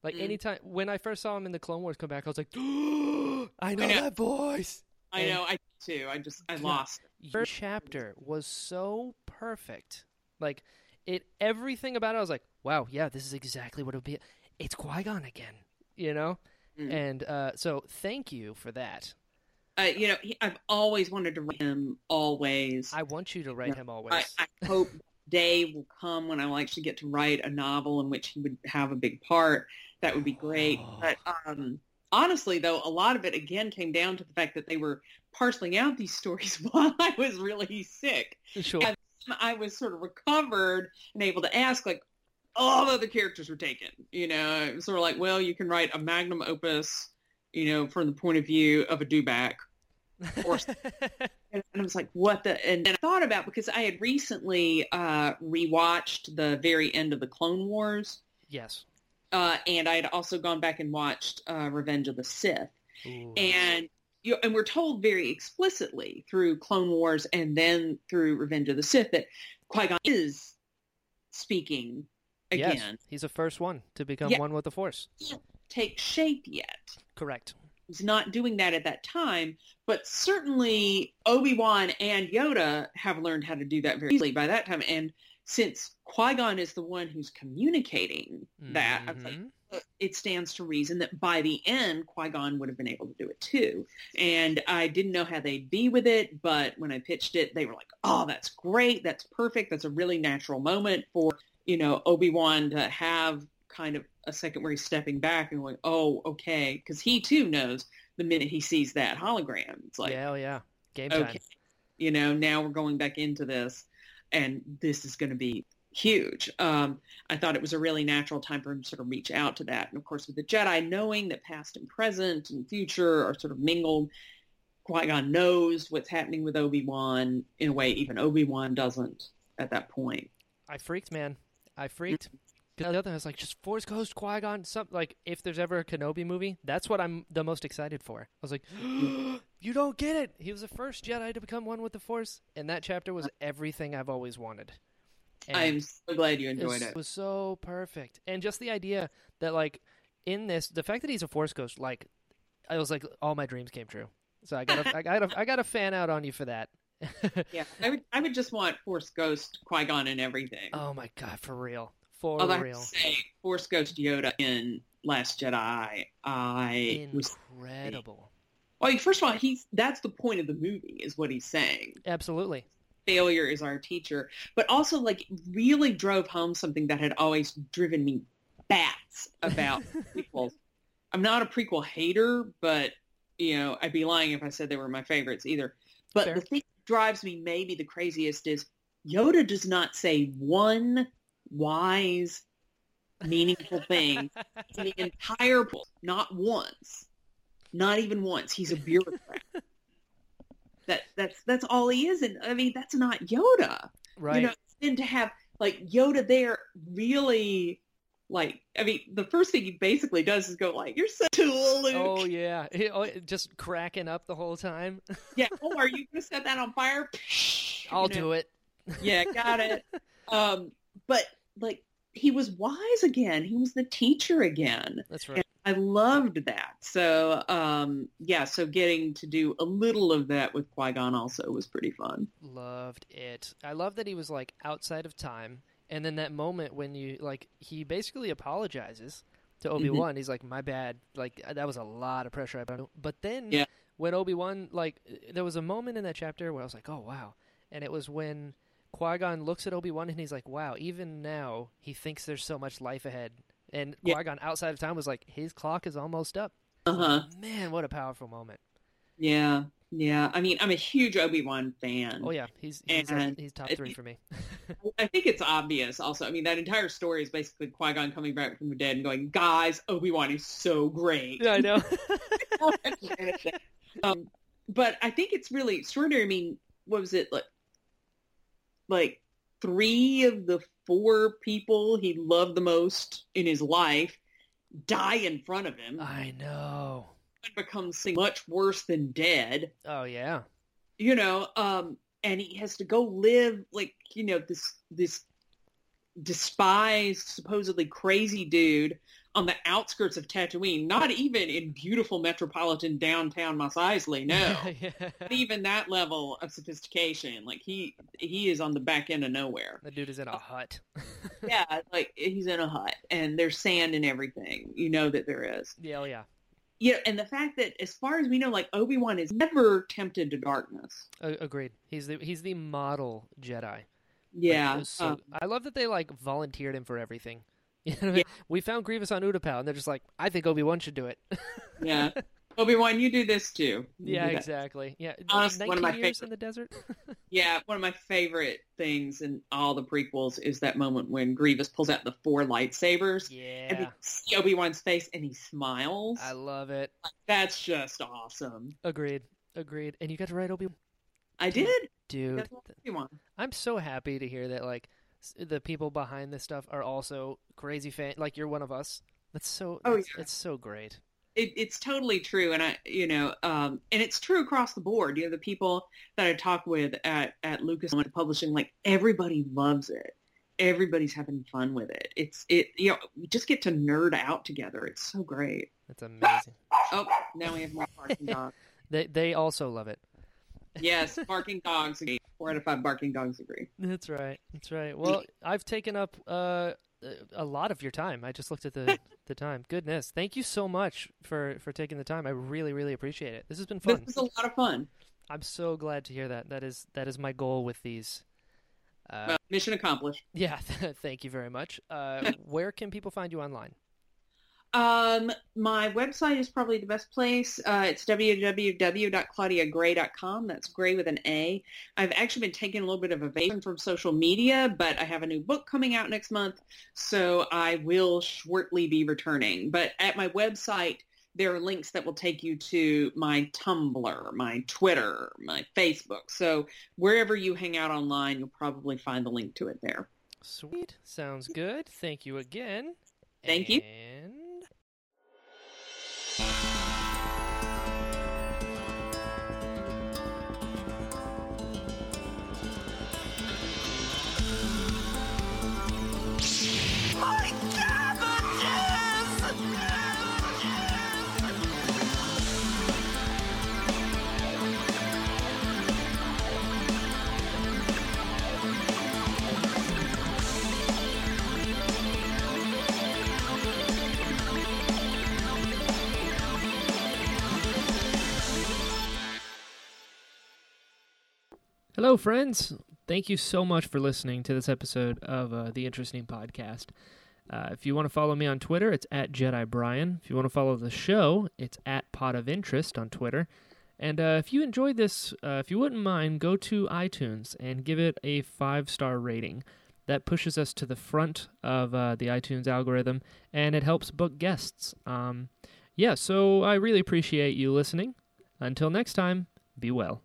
Like mm. anytime when I first saw him in the Clone Wars come back, I was like, oh, I, know I know that voice. I and know, I too. I just I lost. Your chapter was so perfect. Like it, everything about it. I was like, wow, yeah, this is exactly what it would be. It's Qui Gon again, you know. Mm. And uh, so, thank you for that. Uh, you know, he, I've always wanted to write him always. I want you to write him always. I, I hope day will come when I'll actually get to write a novel in which he would have a big part. That would be great. But um, honestly, though, a lot of it again came down to the fact that they were parceling out these stories while I was really sick. Sure. And I was sort of recovered and able to ask, like, all the other characters were taken. You know, it was sort of like, well, you can write a magnum opus, you know, from the point of view of a dewback or and I was like, what the? And then I thought about because I had recently uh, rewatched the very end of the Clone Wars. Yes. Uh, and I had also gone back and watched uh, Revenge of the Sith. Ooh. and you know, and we're told very explicitly through Clone Wars and then through Revenge of the Sith that Qui Gon is speaking Yes, again. he's the first one to become Yeah. one with the Force. Take shape yet. Correct. He's not doing that at that time, but certainly Obi Wan and Yoda have learned how to do that very easily by that time. And since Qui Gon is the one who's communicating that, was like, Mhm. it stands to reason that by the end, Qui-Gon would have been able to do it too. And I didn't know how they'd be with it, but when I pitched it, they were like, oh, that's great. That's perfect. That's a really natural moment for, you know, Obi-Wan to have kind of a second where he's stepping back and going, oh, okay. Because he too knows the minute he sees that hologram. It's like, yeah, oh yeah. Game time. okay, you know, now we're going back into this and this is going to be huge. Um, I thought it was a really natural time for him to sort of reach out to that. And of course, with the Jedi, knowing that past and present and future are sort of mingled, Qui-Gon knows what's happening with Obi-Wan in a way even Obi-Wan doesn't at that point. I freaked, man. I freaked. Because the other I was like, just Force Ghost, Qui Gon, something like if there's ever a Kenobi movie, that's what I'm the most excited for. I was like, you don't get it. He was the first Jedi to become one with the Force, and that chapter was everything I've always wanted. And I'm so glad you it enjoyed was, it. was so perfect, and just the idea that like in this, the fact that he's a Force Ghost, like I was like, all my dreams came true. So I got, I got, I got a fan out on you for that. Yeah, I would, I would just want Force Ghost Qui-Gon and everything. oh my god, for real, for Although I have real. to say, Force Ghost Yoda in Last Jedi, I was incredible. Well, first of all, he's that's the point of the movie, is what he's saying. Absolutely. Failure is our teacher, but also like really drove home something that had always driven me bats about prequels. I'm not a prequel hater, but you know, I'd be lying if I said they were my favorites either. But Fair. the thing that drives me maybe the craziest is Yoda does not say one wise, meaningful thing in the entire book, not once, not even once. He's a bureaucrat. that that's that's all he is, and I mean that's not Yoda. right. You know, and to have like Yoda there really. Like, I mean, the first thing he basically does is go like, "You're so cool, Luke." oh yeah. He- oh, just cracking up the whole time. Yeah. Oh, are you going to set that on fire? I'll do it. Yeah, got it. um, but like, he was wise again. He was the teacher again. That's right. I loved that. So, um, yeah, so getting to do a little of that with Qui-Gon also was pretty fun. Loved it. I love that he was like outside of time, and then that moment when you like he basically apologizes to Mm-hmm. Obi Wan. He's like, "My bad. Like that was a lot of pressure I put." But then Yeah. when Obi Wan like there was a moment in that chapter where I was like, "Oh wow," and it was when Qui Gon looks at Obi Wan and he's like, "Wow." Even now, he thinks there's so much life ahead. And Yeah. Qui Gon outside of time was like, "His clock is almost up." Uh-huh. Man, what a powerful moment. Yeah. Yeah. I mean, I'm a huge Obi-Wan fan. Oh yeah, he's he's, uh, And he's top three for me. I think it's obvious also. I mean, that entire story is basically Qui-Gon coming back from the dead and going, guys, Obi-Wan is so great. yeah, I know. um, but I think it's really extraordinary. I mean, what was it like? Like three of the four people he loved the most in his life die in front of him. I know. It becomes much worse than dead. Oh yeah. You know, um, and he has to go live like you know this this despised, supposedly crazy dude on the outskirts of Tatooine, not even in beautiful metropolitan downtown Mos Eisley, no. yeah. Not even that level of sophistication. Like he he is on the back end of nowhere. The dude is in a hut. Yeah, like he's in a hut and there's sand and everything. You know that there is. yeah, oh yeah. Yeah, and the fact that as far as we know, like Obi Wan is never tempted to darkness. Agreed. He's the he's the model Jedi. Yeah. was so- um, I love that they like volunteered him for everything. You know I mean? Yeah. We found Grievous on Utapau, and they're just like, I think Obi Wan should do it. yeah. Obi Wan, you do this too. You yeah, exactly. Yeah, Honestly, one of my years favorite- in the desert. Yeah, one of my favorite things in all the prequels is that moment when Grievous pulls out the four lightsabers Yeah, and see Obi Wan's face and he smiles. I love it. That's just awesome. Agreed. Agreed. And you got to write Obi. Wan I did. Dude, Obi Wan. I'm so happy to hear that like the people behind this stuff are also crazy fan. Like you're one of us. That's so. Oh, that's- yeah. it's so great. it, it's totally true, and I, you know, um, and it's true across the board. You know, the people that I talk with at at Lucas Publishing, like everybody loves it. Everybody's having fun with it. It's it, you know, we just get to nerd out together. It's so great. That's amazing. Oh, now we have more barking dogs. they they also love it. Yes, barking dogs. Agree. Four out of five barking dogs agree. That's right. That's right. Well, I've taken up uh, a lot of your time. I just looked at the the time. Goodness, thank you so much for for taking the time. I really really appreciate it. This has been fun. This is a lot of fun. I'm so glad to hear that. That is that is my goal with these. Uh, well, mission accomplished. Yeah, thank you very much. Uh, where can people find you online? Um, my website is probably the best place. Uh, it's www.claudiagray.com. That's gray with an A. I've actually been taking a little bit of a evasion from social media, but I have a new book coming out next month, so I will shortly be returning. But at my website, there are links that will take you to my Tumblr, my Twitter, my Facebook. So wherever you hang out online, you'll probably find the link to it there. Sweet. Sounds good. Thank you again. Thank you. And Hello, friends. Thank you so much for listening to this episode of uh, the Interesting Podcast. Uh, if you want to follow me on Twitter, it's at Jedi Brian. If you want to follow the show, it's at Pot of Interest on Twitter. And uh, if you enjoyed this, uh, if you wouldn't mind, go to iTunes and give it a five star rating. That pushes us to the front of uh, the iTunes algorithm and it helps book guests. Um, yeah, so I really appreciate you listening. Until next time, be well.